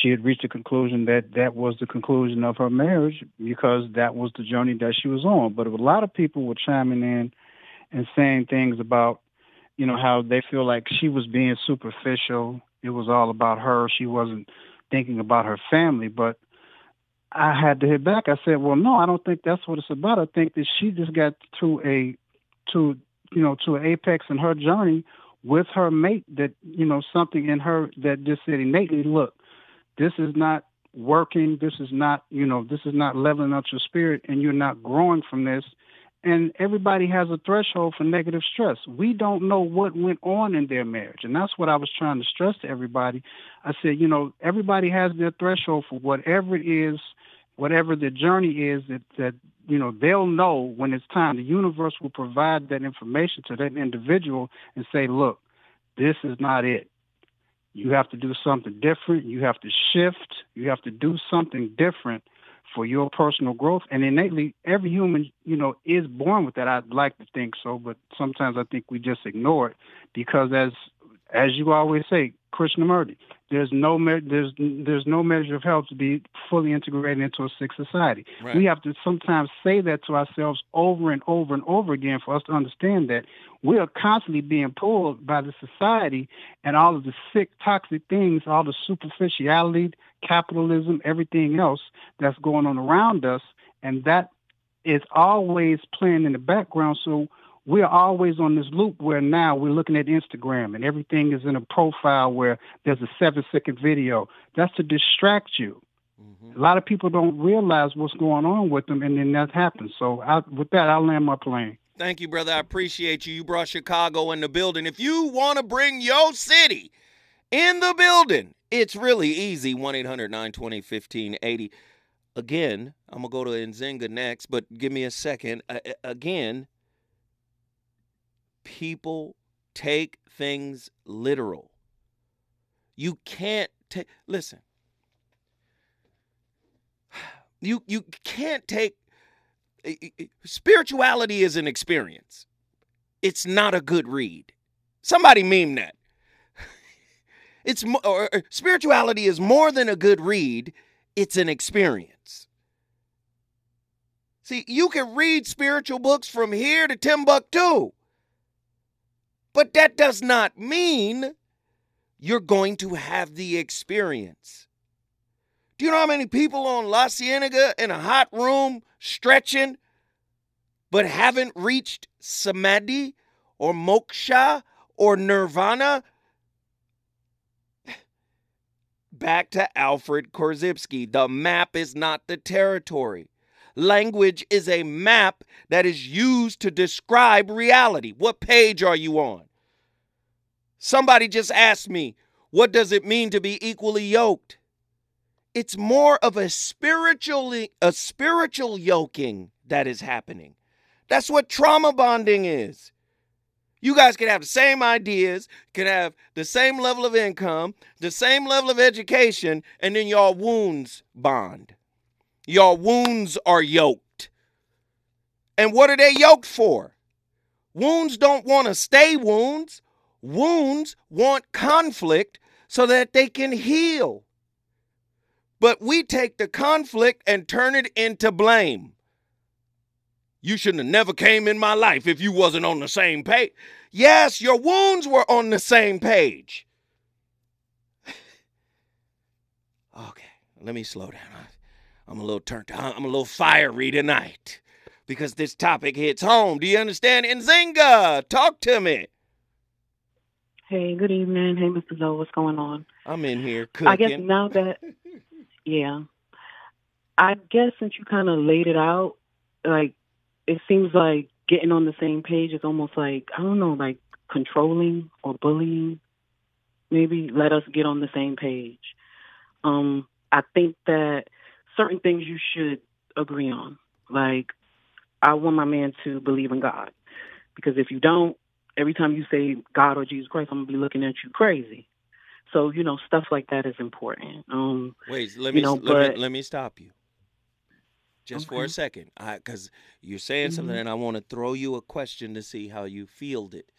G: she had reached a conclusion that that was the conclusion of her marriage because that was the journey that she was on. But a lot of people were chiming in and saying things about you know how they feel like she was being superficial. It was all about her. She wasn't thinking about her family. But I had to hit back. I said, "Well, no, I don't think that's what it's about. I think that she just got to a to you know to an apex in her journey with her mate. That you know something in her that just said innately, look, this is not working. This is not you know this is not leveling up your spirit, and you're not growing from this." And everybody has a threshold for negative stress. We don't know what went on in their marriage. And that's what I was trying to stress to everybody. I said, you know, everybody has their threshold for whatever it is, whatever the journey is that, that you know, they'll know when it's time. The universe will provide that information to that individual and say, look, this is not it. You have to do something different. You have to shift. You have to do something different for your personal growth. And innately, every human, you know, is born with that. I'd like to think so, but sometimes I think we just ignore it because, as as you always say, Krishnamurti, there's no me- there's there's no measure of health to be fully integrated into a sick society.
B: Right.
G: We have to sometimes say that to ourselves over and over and over again for us to understand that we are constantly being pulled by the society and all of the sick, toxic things, all the superficiality, capitalism, everything else that's going on around us, and that is always playing in the background. So we're always on this loop where now we're looking at Instagram and everything is in a profile where there's a seven second video. That's to distract you. A lot of people don't realize what's going on with them, and then that happens. So, I, with that, I'll land my plane.
B: Thank you, brother. I appreciate you. You brought Chicago in the building. If you want to bring your city in the building, it's really easy. 1 800 920 1580. Again, I'm going to go to Nzinga next, but give me a second. Uh, again, people take things literal. You can't take, listen, you, you can't take, eh, eh, eh, spirituality is an experience. It's not a good read. Somebody meme that. <laughs> It's or spirituality is more than a good read, it's an experience. See, you can read spiritual books from here to Timbuktu. But that does not mean you're going to have the experience. Do you know how many people on La Cienega in a hot room stretching but haven't reached samadhi or moksha or nirvana? <sighs> Back to Alfred Korzybski. The map is not the territory. Language is a map that is used to describe reality. What page are you on? Somebody just asked me, what does it mean to be equally yoked? It's more of a spiritual a spiritual yoking that is happening. That's what trauma bonding is. You guys can have the same ideas, can have the same level of income, the same level of education, and then your wounds bond. Your wounds are yoked. And what are they yoked for? Wounds don't want to stay wounds. Wounds want conflict so that they can heal. But we take the conflict and turn it into blame. You shouldn't have never came in my life if you wasn't on the same page. Yes, your wounds were on the same page. <sighs> okay, let me slow down. I'm a little turned on. I'm a little fiery tonight because this topic hits home. Do you understand? Nzinga, talk to me.
I: Hey, good evening. Hey, Mr. Zoe, what's going on?
B: I'm in here cooking.
I: I guess now that, <laughs> yeah, I guess since you kind of laid it out, like it seems like getting on the same page is almost like I don't know, like controlling or bullying. Maybe let us get on the same page. Um, I think that certain things you should agree on. Like, I want my man to believe in God. Because if you don't, every time you say God or Jesus Christ, I'm going to be looking at you crazy. So, you know, stuff like that is important. Um,
B: Wait, let me
I: know,
B: let
I: but-
B: me let me stop you. Just for a second, because you're saying something,
I: Mhm.
B: and I want to throw you a question to see how you field it.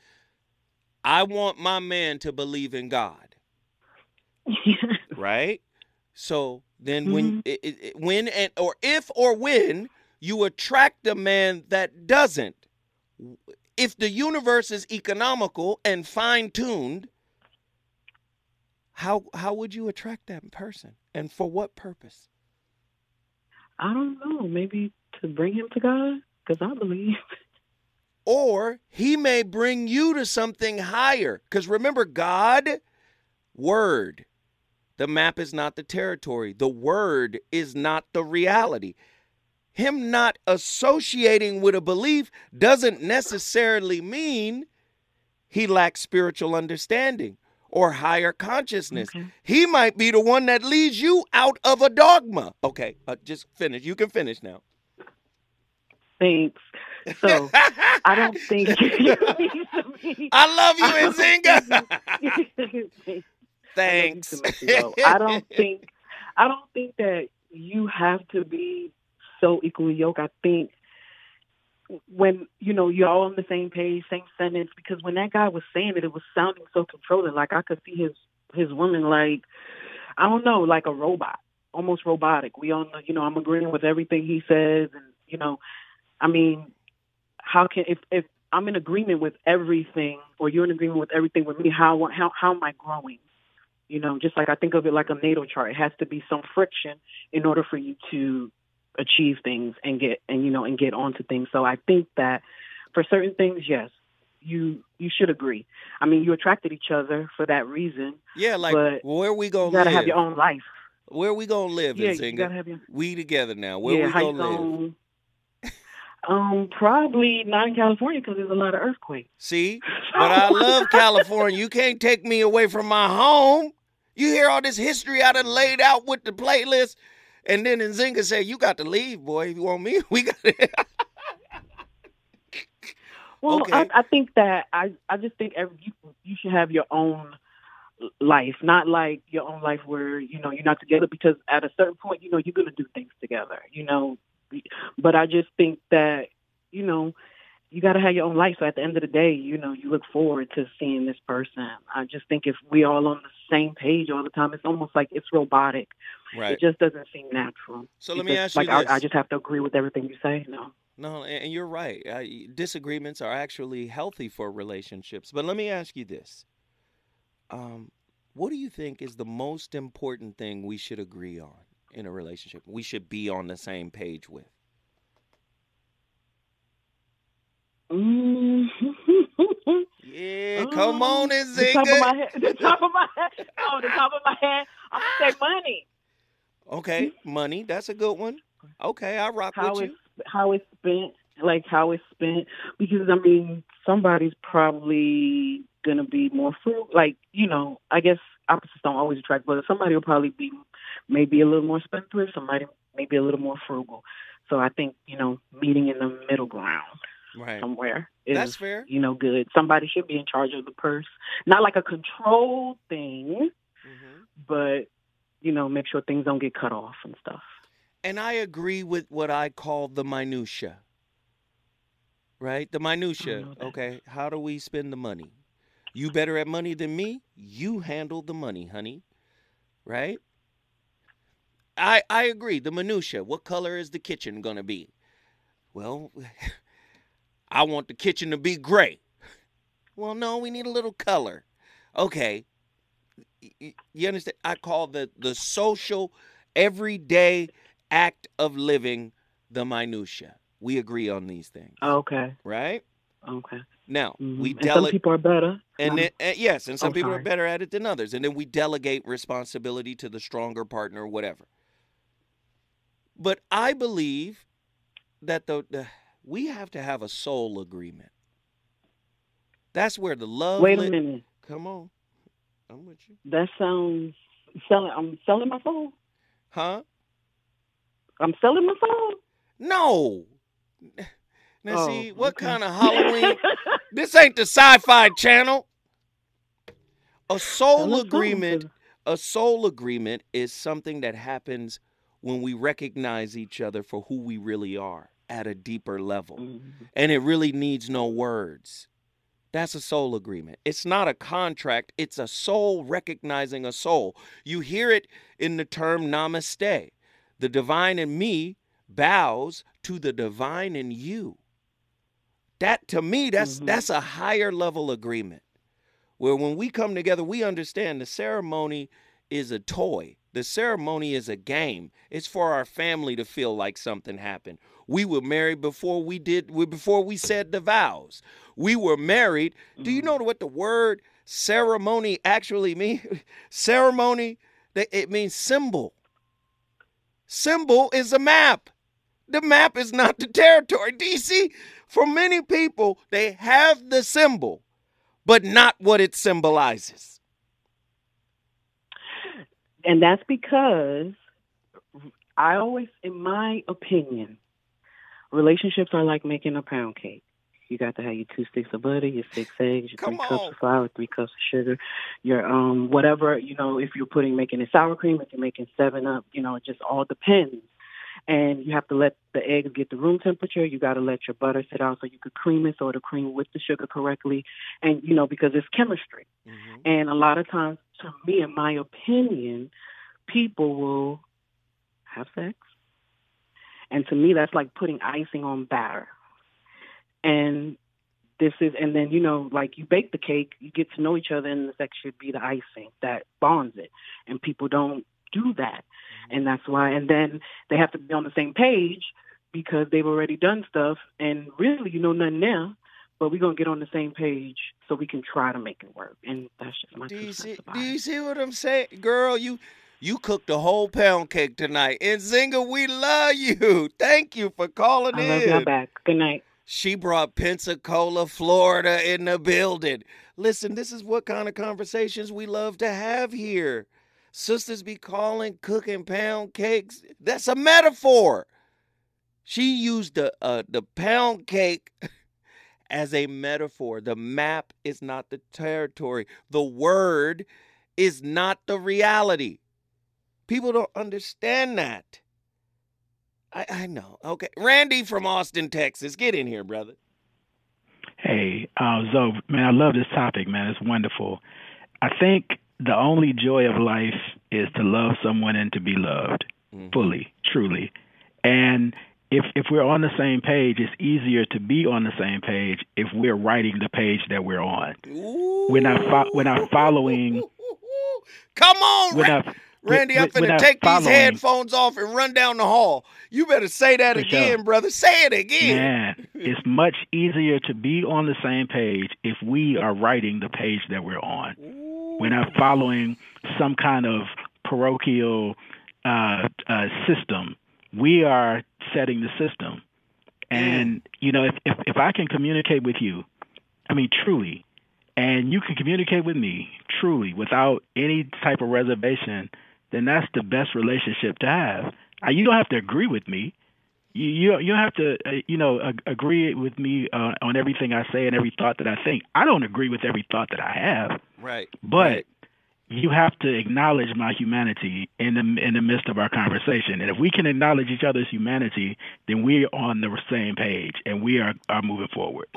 B: I want my man to believe in God, <laughs> right? So then, when
I: Mm-hmm.
B: it, it, it- when and or if or when you attract a man that doesn't, if the universe is economical and fine tuned, how how would you attract that person, and for what purpose?
I: I don't know, maybe to bring him to God, because I believe. <laughs>
B: Or he may bring you to something higher. Because remember, God, word. The map is not the territory. The word is not the reality. Him not associating with a belief doesn't necessarily mean he lacks spiritual understanding or higher consciousness.
I: Okay.
B: He might be the one that leads you out of a dogma. Okay, uh, just finish. You can finish now.
I: Thanks. So I don't think. <laughs> <laughs> you need to be.
B: I love you, Nzinga. <laughs> Thanks.
I: I don't <laughs> think. I don't think that you have to be so equally yoked. I think when you know you're all on the same page, same sentence. Because when that guy was saying it, it was sounding so controlling. Like I could see his his woman like I don't know, like a robot, almost robotic. We all know, you know, I'm agreeing with everything he says, and you know, I mean, how can if if I'm in agreement with everything, or you're in agreement with everything with me, how how how am I growing? You know, just like I think of it like a natal chart. It has to be some friction in order for you to achieve things and get and you know and get onto things. So I think that for certain things, yes, you you should agree. I mean, you attracted each other for that reason.
B: Yeah, like
I: But
B: where we gonna
I: You gotta
B: live?
I: have your own life.
B: Where we gonna live,
I: Yeah, you gotta have your
B: We together now. Where
I: yeah.
B: we gonna live?
I: gonna? Um, probably not in California because there's a lot of earthquakes.
B: See, <laughs> but I love California. You can't take me away from my home. You hear all this history I done laid out with the playlist, and then Nzinga said, "You got to leave, boy. If you want me, <laughs> we got." To.
I: well,
B: Okay.
I: I, I think that I I just think every, you you should have your own life, not like your own life where you know you're not together because at a certain point you know you're gonna do things together, you know. But I just think that you know you got to have your own life. So at the end of the day, you know, you look forward to seeing this person. I just think if we all on the same page all the time, it's almost like it's robotic.
B: Right.
I: It just doesn't seem natural.
B: So let me
I: just-
B: ask you
I: like
B: this.
I: I, I just have to agree with everything you say. No.
B: No, and you're right. Uh, disagreements are actually healthy for relationships. But let me ask you this: um, What do you think is the most important thing we should agree on in a relationship? We should be on the same page with.
I: Mm. <laughs>
B: Yeah, come on, and
I: The top of my head. The top of my head. Oh, the top of my head. I'm gonna say money.
B: Okay, money. That's a good one. Okay, I rock
I: How
B: with
I: it's
B: you.
I: how it's spent, like how it's spent. Because I mean, somebody's probably gonna be more frugal. Like you know, I guess opposites don't always attract, but somebody will probably be maybe a little more spendthrift. Somebody maybe a little more frugal. So I think you know, meeting in the middle ground
B: Right.
I: somewhere is
B: That's fair.
I: you know good. Somebody should be in charge of the purse, not like a control thing,
B: hmm
I: but you know, make sure things don't get cut off and stuff.
B: And I agree with what I call the minutia. Right? The minutia. Okay, how do we spend the money? You better at money than me? You handle the money, honey. Right? I I agree. The minutia. What color is the kitchen going to be? Well, <laughs> I want the kitchen to be gray. Well, no, we need a little color. Okay. Y- y- You understand? I call the the social everyday act of living the minutia. We agree on these things,
I: Okay,
B: right?
I: okay.
B: Now
I: Mhm.
B: we
I: and some
B: delegate,
I: people are better.
B: and then, and yes, and some
I: oh,
B: people are better at it than others, and then we delegate responsibility to the stronger partner, or whatever. But I believe that the, the we have to have a soul agreement. That's where the love.
I: Wait a
B: lit-
I: minute.
B: Come on, I'm with you,
I: That sounds selling. I'm selling my soul.
B: huh?
I: I'm selling my soul.
B: No. Now
I: Oh,
B: see, what
I: okay.
B: kind of Halloween? <laughs> this ain't the Sci-Fi Channel. A soul
I: Tell us something,
B: agreement. A soul agreement is something that happens when we recognize each other for who we really are at a deeper level,
I: Mhm.
B: and it really needs no words. That's a soul agreement. It's not a contract. It's a soul recognizing a soul. You hear it in the term namaste. The divine in me bows to the divine in you. That to me, that's
I: Mhm.
B: that's a higher level agreement. Where when we come together, we understand the ceremony is a toy. The ceremony is a game. It's for our family to feel like something happened. We were married before we did before we said the vows. We were married. Do you mm-hmm. know what the word ceremony actually means? <laughs> ceremony, it means symbol. Symbol is a map. The map is not the territory. Do you see? For many people, they have the symbol, but not what it symbolizes.
I: And that's because I always, in my opinion, relationships are like making a pound cake. You got to have your two sticks of butter, your six eggs, your
B: Come
I: three cups of flour, three cups of sugar, your um whatever, you know, if you're putting making a sour cream, if you're making seven up, you know, it just all depends. And you have to let the eggs get the room temperature. You got to let your butter sit out so you could cream it, so it'll cream with the sugar correctly. And you know, because it's chemistry. Mm-hmm. And a lot of times, to me, in my opinion, people will have sex. And to me, that's like putting icing on batter. And this is, and then, you know, like you bake the cake, you get to know each other, and the sex should be the icing that bonds it. And people don't do that. Mm-hmm. And that's why, and then they have to be on the same page because they've already done stuff, and really, you know, nothing now, But we're gonna get on the same page so we can try to make it work, and that's just my
B: Do you see? Do you see what I'm saying, girl? You you cooked a whole pound cake tonight, and Zinga, we love you. <laughs> Thank you for calling
I: I
B: in.
I: love y'all back. Good night.
B: She brought Pensacola, Florida in the building. Listen, this is what kind of conversations we love to have here. Sisters be calling, cooking pound cakes. That's a metaphor. She used the uh, the pound cake <laughs> as a metaphor. The map is not the territory. The word is not the reality. People don't understand that. I, I know. Okay. Randy from Austin, Texas. Get in here, brother.
J: Hey, uh, Zoe, man, I love this topic, man. It's wonderful. I think the only joy of life is to love someone and to be loved mm-hmm. fully, truly. And if if we're on the same page, it's easier to be on the same page if we're writing the page that we're on. We're not fo- we're not following. <laughs>
B: Come on, Ra-
J: not,
B: Randy.
J: we're,
B: I'm
J: we're
B: finna
J: not
B: take these headphones off and run down the hall. You better say that
J: For sure.
B: again, brother. Say it again.
J: Man, it's much easier to be on the same page if we are writing the page that we're on. We're not following some kind of parochial uh, uh, system. We are setting the system. And you know, if, if if I can communicate with you, I mean truly, and you can communicate with me truly without any type of reservation, then that's the best relationship to have. You don't have to agree with me. You you, you don't have to uh, you know ag- agree with me uh, on everything I say and every thought that I think. I don't agree with every thought that I have,
B: Right.
J: but you have to acknowledge my humanity in the in the midst of our conversation. And if we can acknowledge each other's humanity, then we're on the same page and we are are moving forward.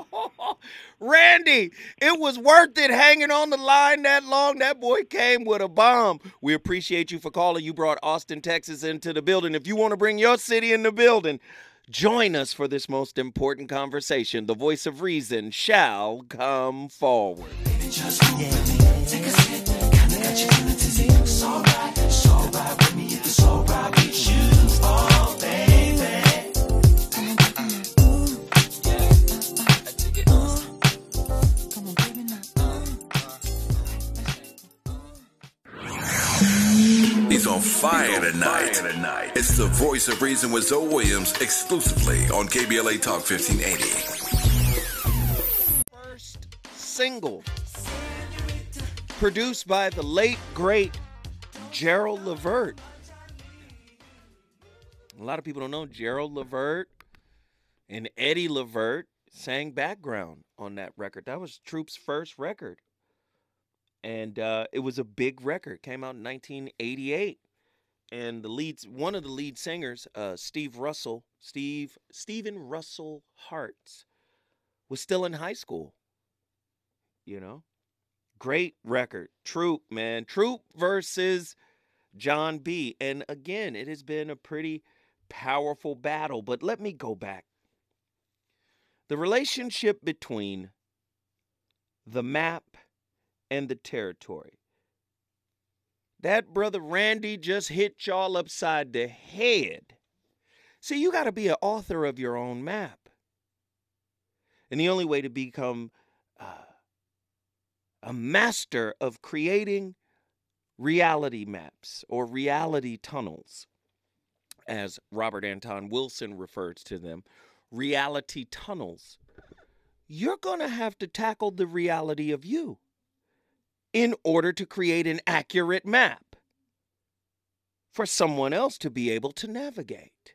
J: <laughs>
B: Randy, it was worth it hanging on the line that long. That boy came with a bomb. We appreciate you for calling. You brought Austin, Texas into the building. If you want to bring your city in the building, join us for this most important conversation. The voice of reason shall come forward.
C: It's the voice of reason with Zoe Williams exclusively on KBLA Talk 1580.
B: First single. Produced by the late, great Gerald Levert. A lot of people don't know Gerald Levert and Eddie Levert sang background on that record. That was Troop's first record. And uh, it was a big record. Came out in 1988. And the leads, one of the lead singers, uh, Steve Russell, Steve Stephen Russell Hartz, was still in high school. You know, great record. Troop, man. Troop versus Jon B. And again, it has been a pretty powerful battle. But let me go back. The relationship between the map and the territory. That brother Randy just hit y'all upside the head. See, you got to be an author of your own map. And the only way to become a master of creating reality maps or reality tunnels, as Robert Anton Wilson refers to them, reality tunnels, you're going to have to tackle the reality of you in order to create an accurate map for someone else to be able to navigate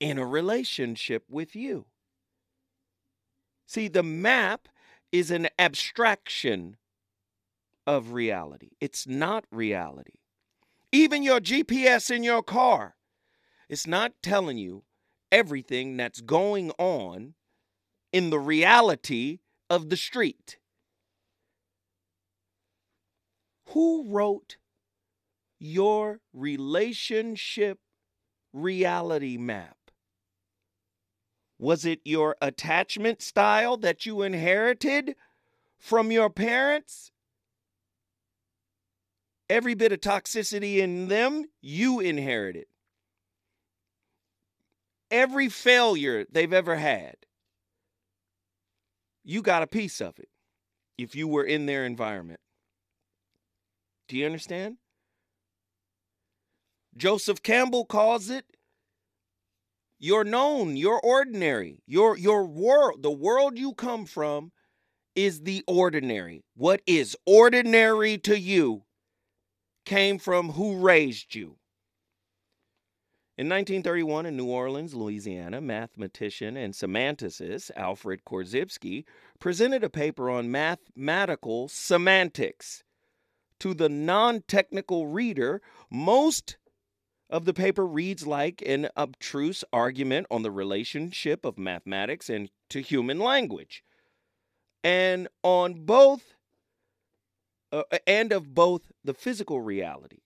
B: in a relationship with you. See, the map is an abstraction of reality, it's not reality. Even your GPS in your car, it's not telling you everything that's going on in the reality of the street. Who wrote your relationship reality map? Was it your attachment style that you inherited from your parents? Every bit of toxicity in them, you inherited. Every failure they've ever had, you got a piece of it if you were in their environment. Do you understand? Joseph Campbell calls it you're known, you're ordinary. Your your world, the world you come from is the ordinary. What is ordinary to you came from who raised you. In 1931, in New Orleans, Louisiana, mathematician and semanticist Alfred Korzybski presented a paper on mathematical semantics. To the non technical reader, most of the paper reads like an abstruse argument on the relationship of mathematics and to human language. and on both uh, and of both the physical reality.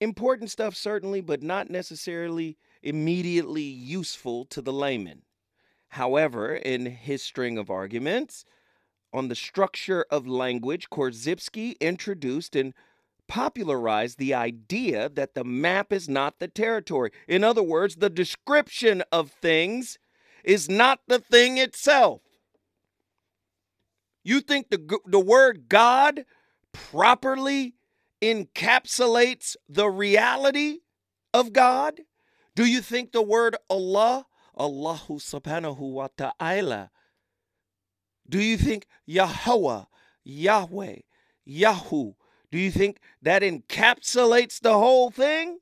B: Important stuff, certainly, but not necessarily immediately useful to the layman. However, in his string of arguments on the structure of language, Korzybski introduced and popularized the idea that the map is not the territory. In other words, the description of things is not the thing itself. You think the, the word God properly encapsulates the reality of God? Do you think the word Allah, Allahu subhanahu wa ta'ala, do you think Yahweh, Yahweh, Yahoo, do you think that encapsulates the whole thing?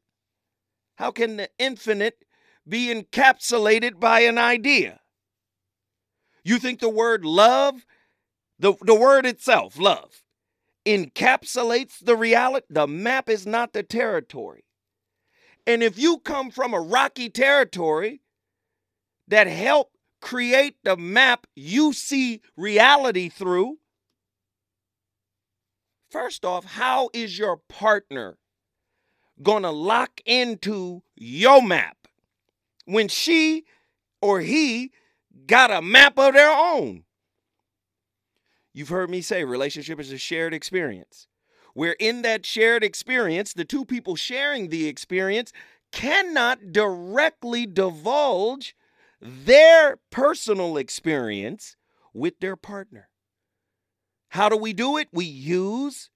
B: How can the infinite be encapsulated by an idea? You think the word love, the, the word itself, love, encapsulates the reality? The map is not the territory. And if you come from a rocky territory that helped create the map you see reality through, first off, how is your partner going to lock into your map when she or he got a map of their own? You've heard me say relationship is a shared experience. Where in that shared experience, the two people sharing the experience cannot directly divulge their personal experience with their partner. How do we do it? We use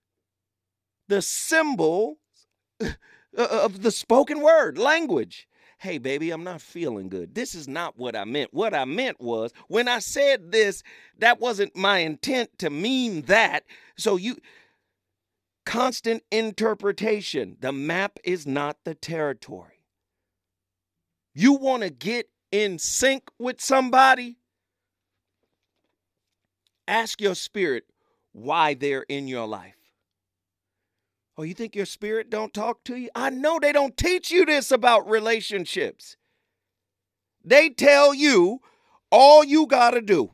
B: the symbol <laughs> uh, of the spoken word language. Hey, baby, I'm not feeling good. This is not what I meant. What I meant was when I said this, that wasn't my intent to mean that. So you, constant interpretation. The map is not the territory. You want to get in sync with somebody? Ask your spirit why they're in your life. Oh, you think your spirit don't talk to you? I know they don't teach you this about relationships. They tell you all you got to do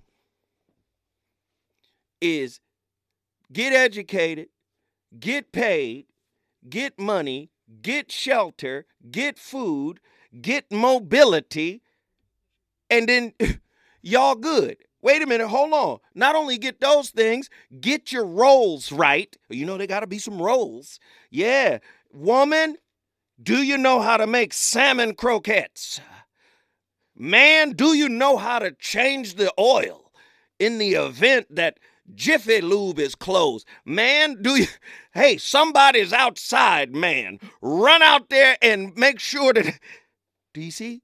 B: is get educated, get paid, get money, get shelter, get food, get mobility, and then <laughs> y'all good. Wait a minute, hold on. Not only get those things, get your roles right. You know, they got to be some roles. Yeah. Woman, do you know how to make salmon croquettes? Man, do you know how to change the oil in the event that Jiffy Lube is closed? Man, do you. Hey, somebody's outside, man. Run out there and make sure that. <laughs> Do you see?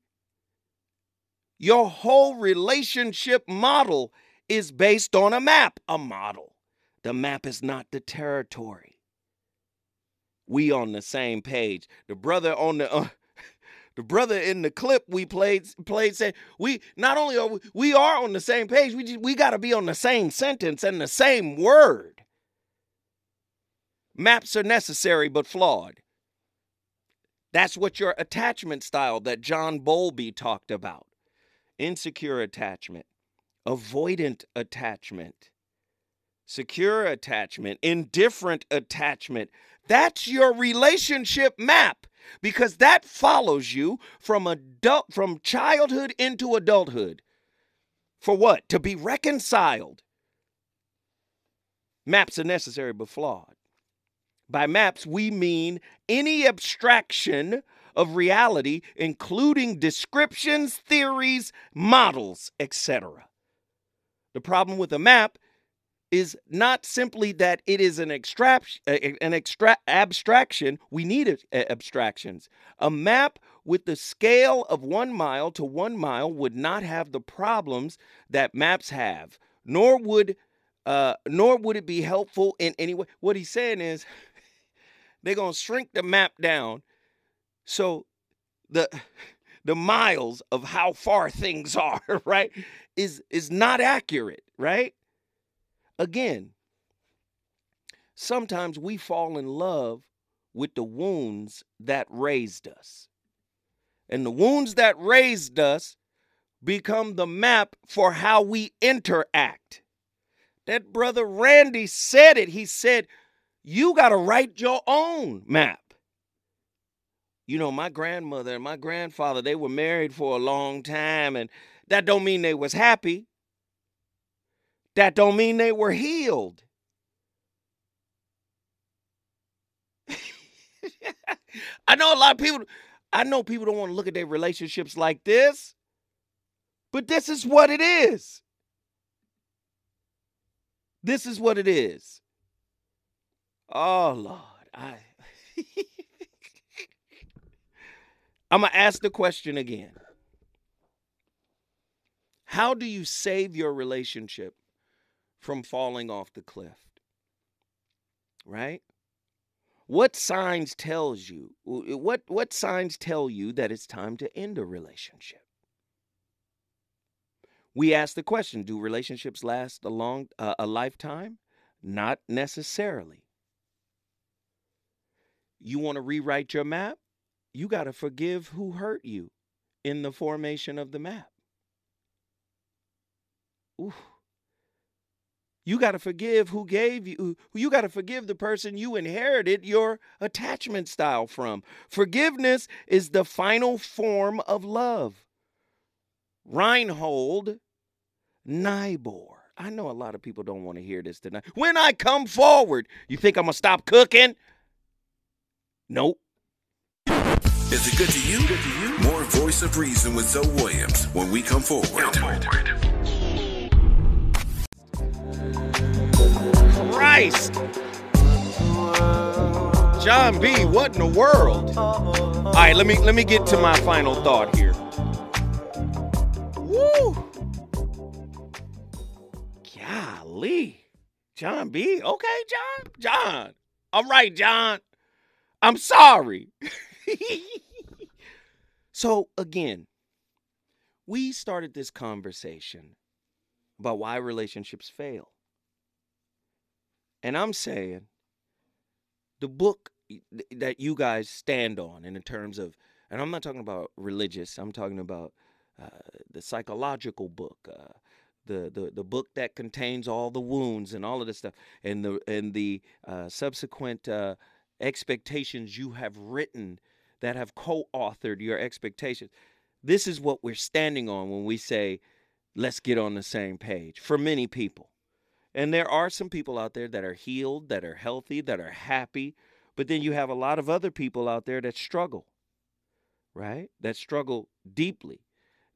B: Your whole relationship model is based on a map, a model. The map is not the territory. We on the same page. The brother on the uh, <laughs> the brother in the clip we played played said we not only are we, we are on the same page, we just, we got to be on the same sentence and the same word. Maps are necessary but flawed. That's what your attachment style that John Bowlby talked about insecure attachment, avoidant attachment, secure attachment, indifferent attachment. That's your relationship map because that follows you from adult from childhood into adulthood. For what? To be reconciled. Maps are necessary but flawed. By maps, we mean any abstraction of reality, including descriptions, theories, models, etc. The problem with a map is not simply that it is an extract an extra- abstraction we need abstractions a map with the scale of 1 mile to 1 mile would not have the problems that maps have nor would uh, nor would it be helpful in any way what he's saying is <laughs> they're to shrink the map down so the <laughs> the miles of how far things <laughs> are, right, is is not accurate, right? Again, sometimes we fall in love with the wounds that raised us. And the wounds that raised us become the map for how we interact. That brother Randy said it. He said, You got to write your own map. You know, my grandmother and my grandfather, they were married for a long time, and that don't mean they was happy. That don't mean they were healed. <laughs> I know a lot of people, I know people don't want to look at their relationships like this, but this is what it is. This is what it is. Oh, Lord. I. <laughs> I'm going to ask the question again. How do you save your relationship from falling off the cliff? Right? What signs tells you what what signs tell you that it's time to end a relationship? We ask the question, do relationships last a long uh, a lifetime? Not necessarily. You want to rewrite your map? You got to forgive who hurt you in the formation of the map. Ooh. You got to forgive who gave you, you got to forgive the person you inherited your attachment style from. Forgiveness is the final form of love. Reinhold Niebuhr. I know a lot of people don't want to hear this tonight. When I come forward, you think I'm going to stop cooking? Nope.
C: Is it good to you? Good to you? More Voice of Reason with Zoe Williams when we come forward. Come forward.
B: Christ. Jon B, what in the world? All right, let me let me get to my final thought here. Woo! Golly. Jon B. Okay, John. John. All right, John. I'm sorry. <laughs> <laughs> so again, we started this conversation about why relationships fail. And I'm saying the book that you guys stand on in terms of, and I'm not talking about religious, I'm talking about uh, the psychological book, uh, the, the the book that contains all the wounds and all of this stuff, and the and the uh, subsequent uh, expectations you have written that have co-authored your expectations. This is what we're standing on when we say, let's get on the same page. For many people, and there are some people out there that are healed, that are healthy, that are happy. But then you have a lot of other people out there that struggle, right? That struggle deeply.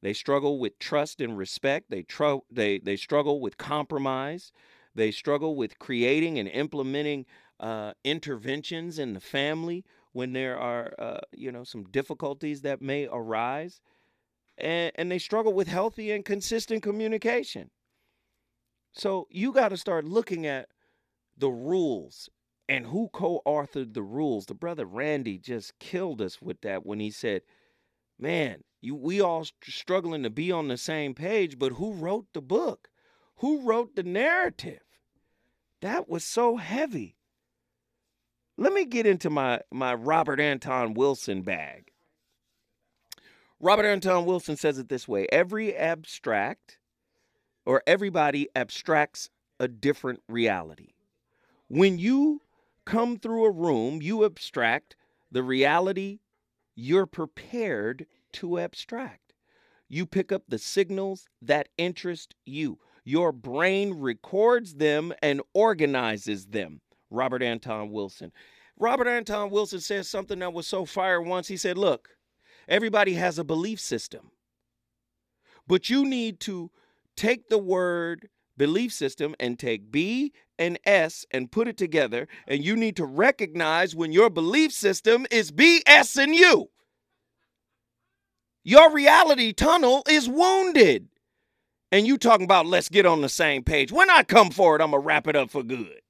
B: They struggle with trust and respect. They, tr- they, they struggle with compromise. They struggle with creating and implementing uh, interventions in the family when there are, uh, you know, some difficulties that may arise. And, and they struggle with healthy and consistent communication. So you got to start looking at the rules and who co-authored the rules. The brother Randy just killed us with that when he said, "Man, you we all struggling to be on the same page, but who wrote the book? Who wrote the narrative?" That was so heavy. Let me get into my my Robert Anton Wilson bag. Robert Anton Wilson says it this way: every abstract or everybody abstracts a different reality. When you come through a room, you abstract the reality you're prepared to abstract. You pick up the signals that interest you. Your brain records them and organizes them. Robert Anton Wilson. Robert Anton Wilson says something that was so fire once. He said, Look, everybody has a belief system, but you need to take the word belief system and take B and S and put it together, and you need to recognize when your belief system is BS and you. Your reality tunnel is wounded. And you talking about let's get on the same page. When I come forward, I'm gonna wrap it up for good.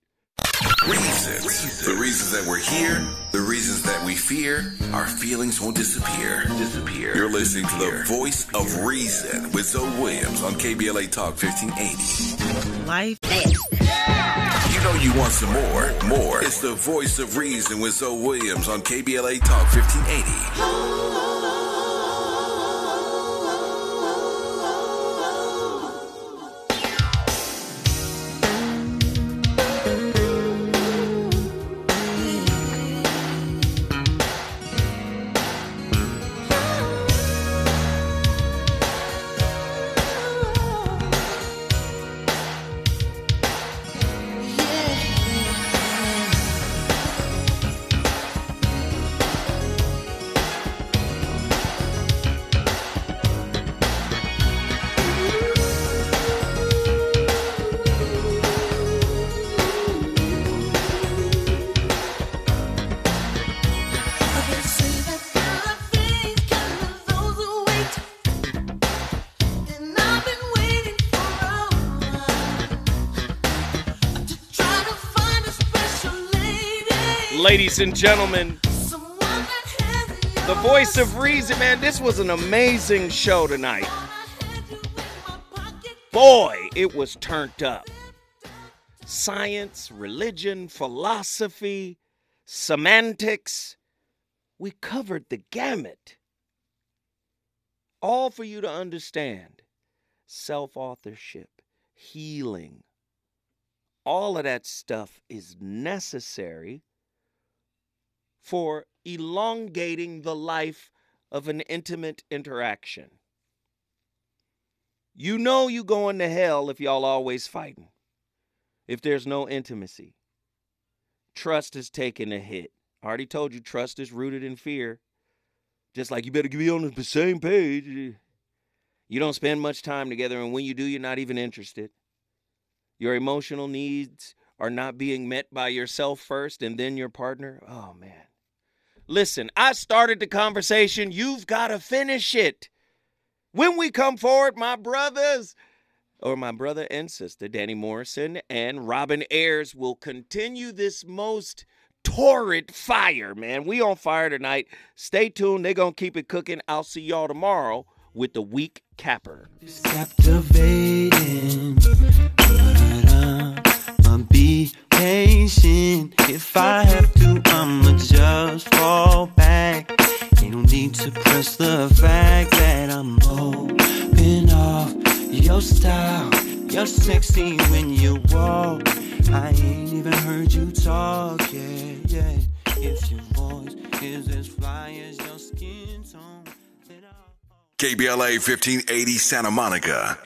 C: Reasons. The reasons that we're here, the reasons that we fear, our feelings won't disappear. Disappear. You're listening to the voice of reason with Zoe Williams on KBLA Talk 1580.
K: Life.
C: You know you want some more. More. It's the voice of reason with Zoe Williams on KBLA Talk 1580.
B: Ladies and gentlemen, the voice of reason, man. This was an amazing show tonight. Boy, it was turned up. Science, religion, philosophy, semantics. We covered the gamut. All for you to understand self authorship, healing. All of that stuff is necessary for elongating the life of an intimate interaction. You know you going to hell if y'all always fighting. If there's no intimacy. Trust is taking a hit. I already told you trust is rooted in fear. Just like you better be on the same page. You don't spend much time together, and when you do, you're not even interested. Your emotional needs are not being met by yourself first and then your partner. Oh, man. Listen, I started the conversation. You've got to finish it. When we come forward, my brothers, or my brother and sister, Danny Morrison and Robin Ayers, will continue this most torrid fire, man. We on fire tonight. Stay tuned. They're going to keep it cooking. I'll see y'all tomorrow with the week capper.
H: It's captivating. Patient. If I have to, I'ma just fall back. Ain't no need to press the fact that I'm open off your style. You're sexy when you walk. I ain't even heard you talk yet. Yeah. If your voice is as fly as your skin tone.
C: KBLA 1580 Santa Monica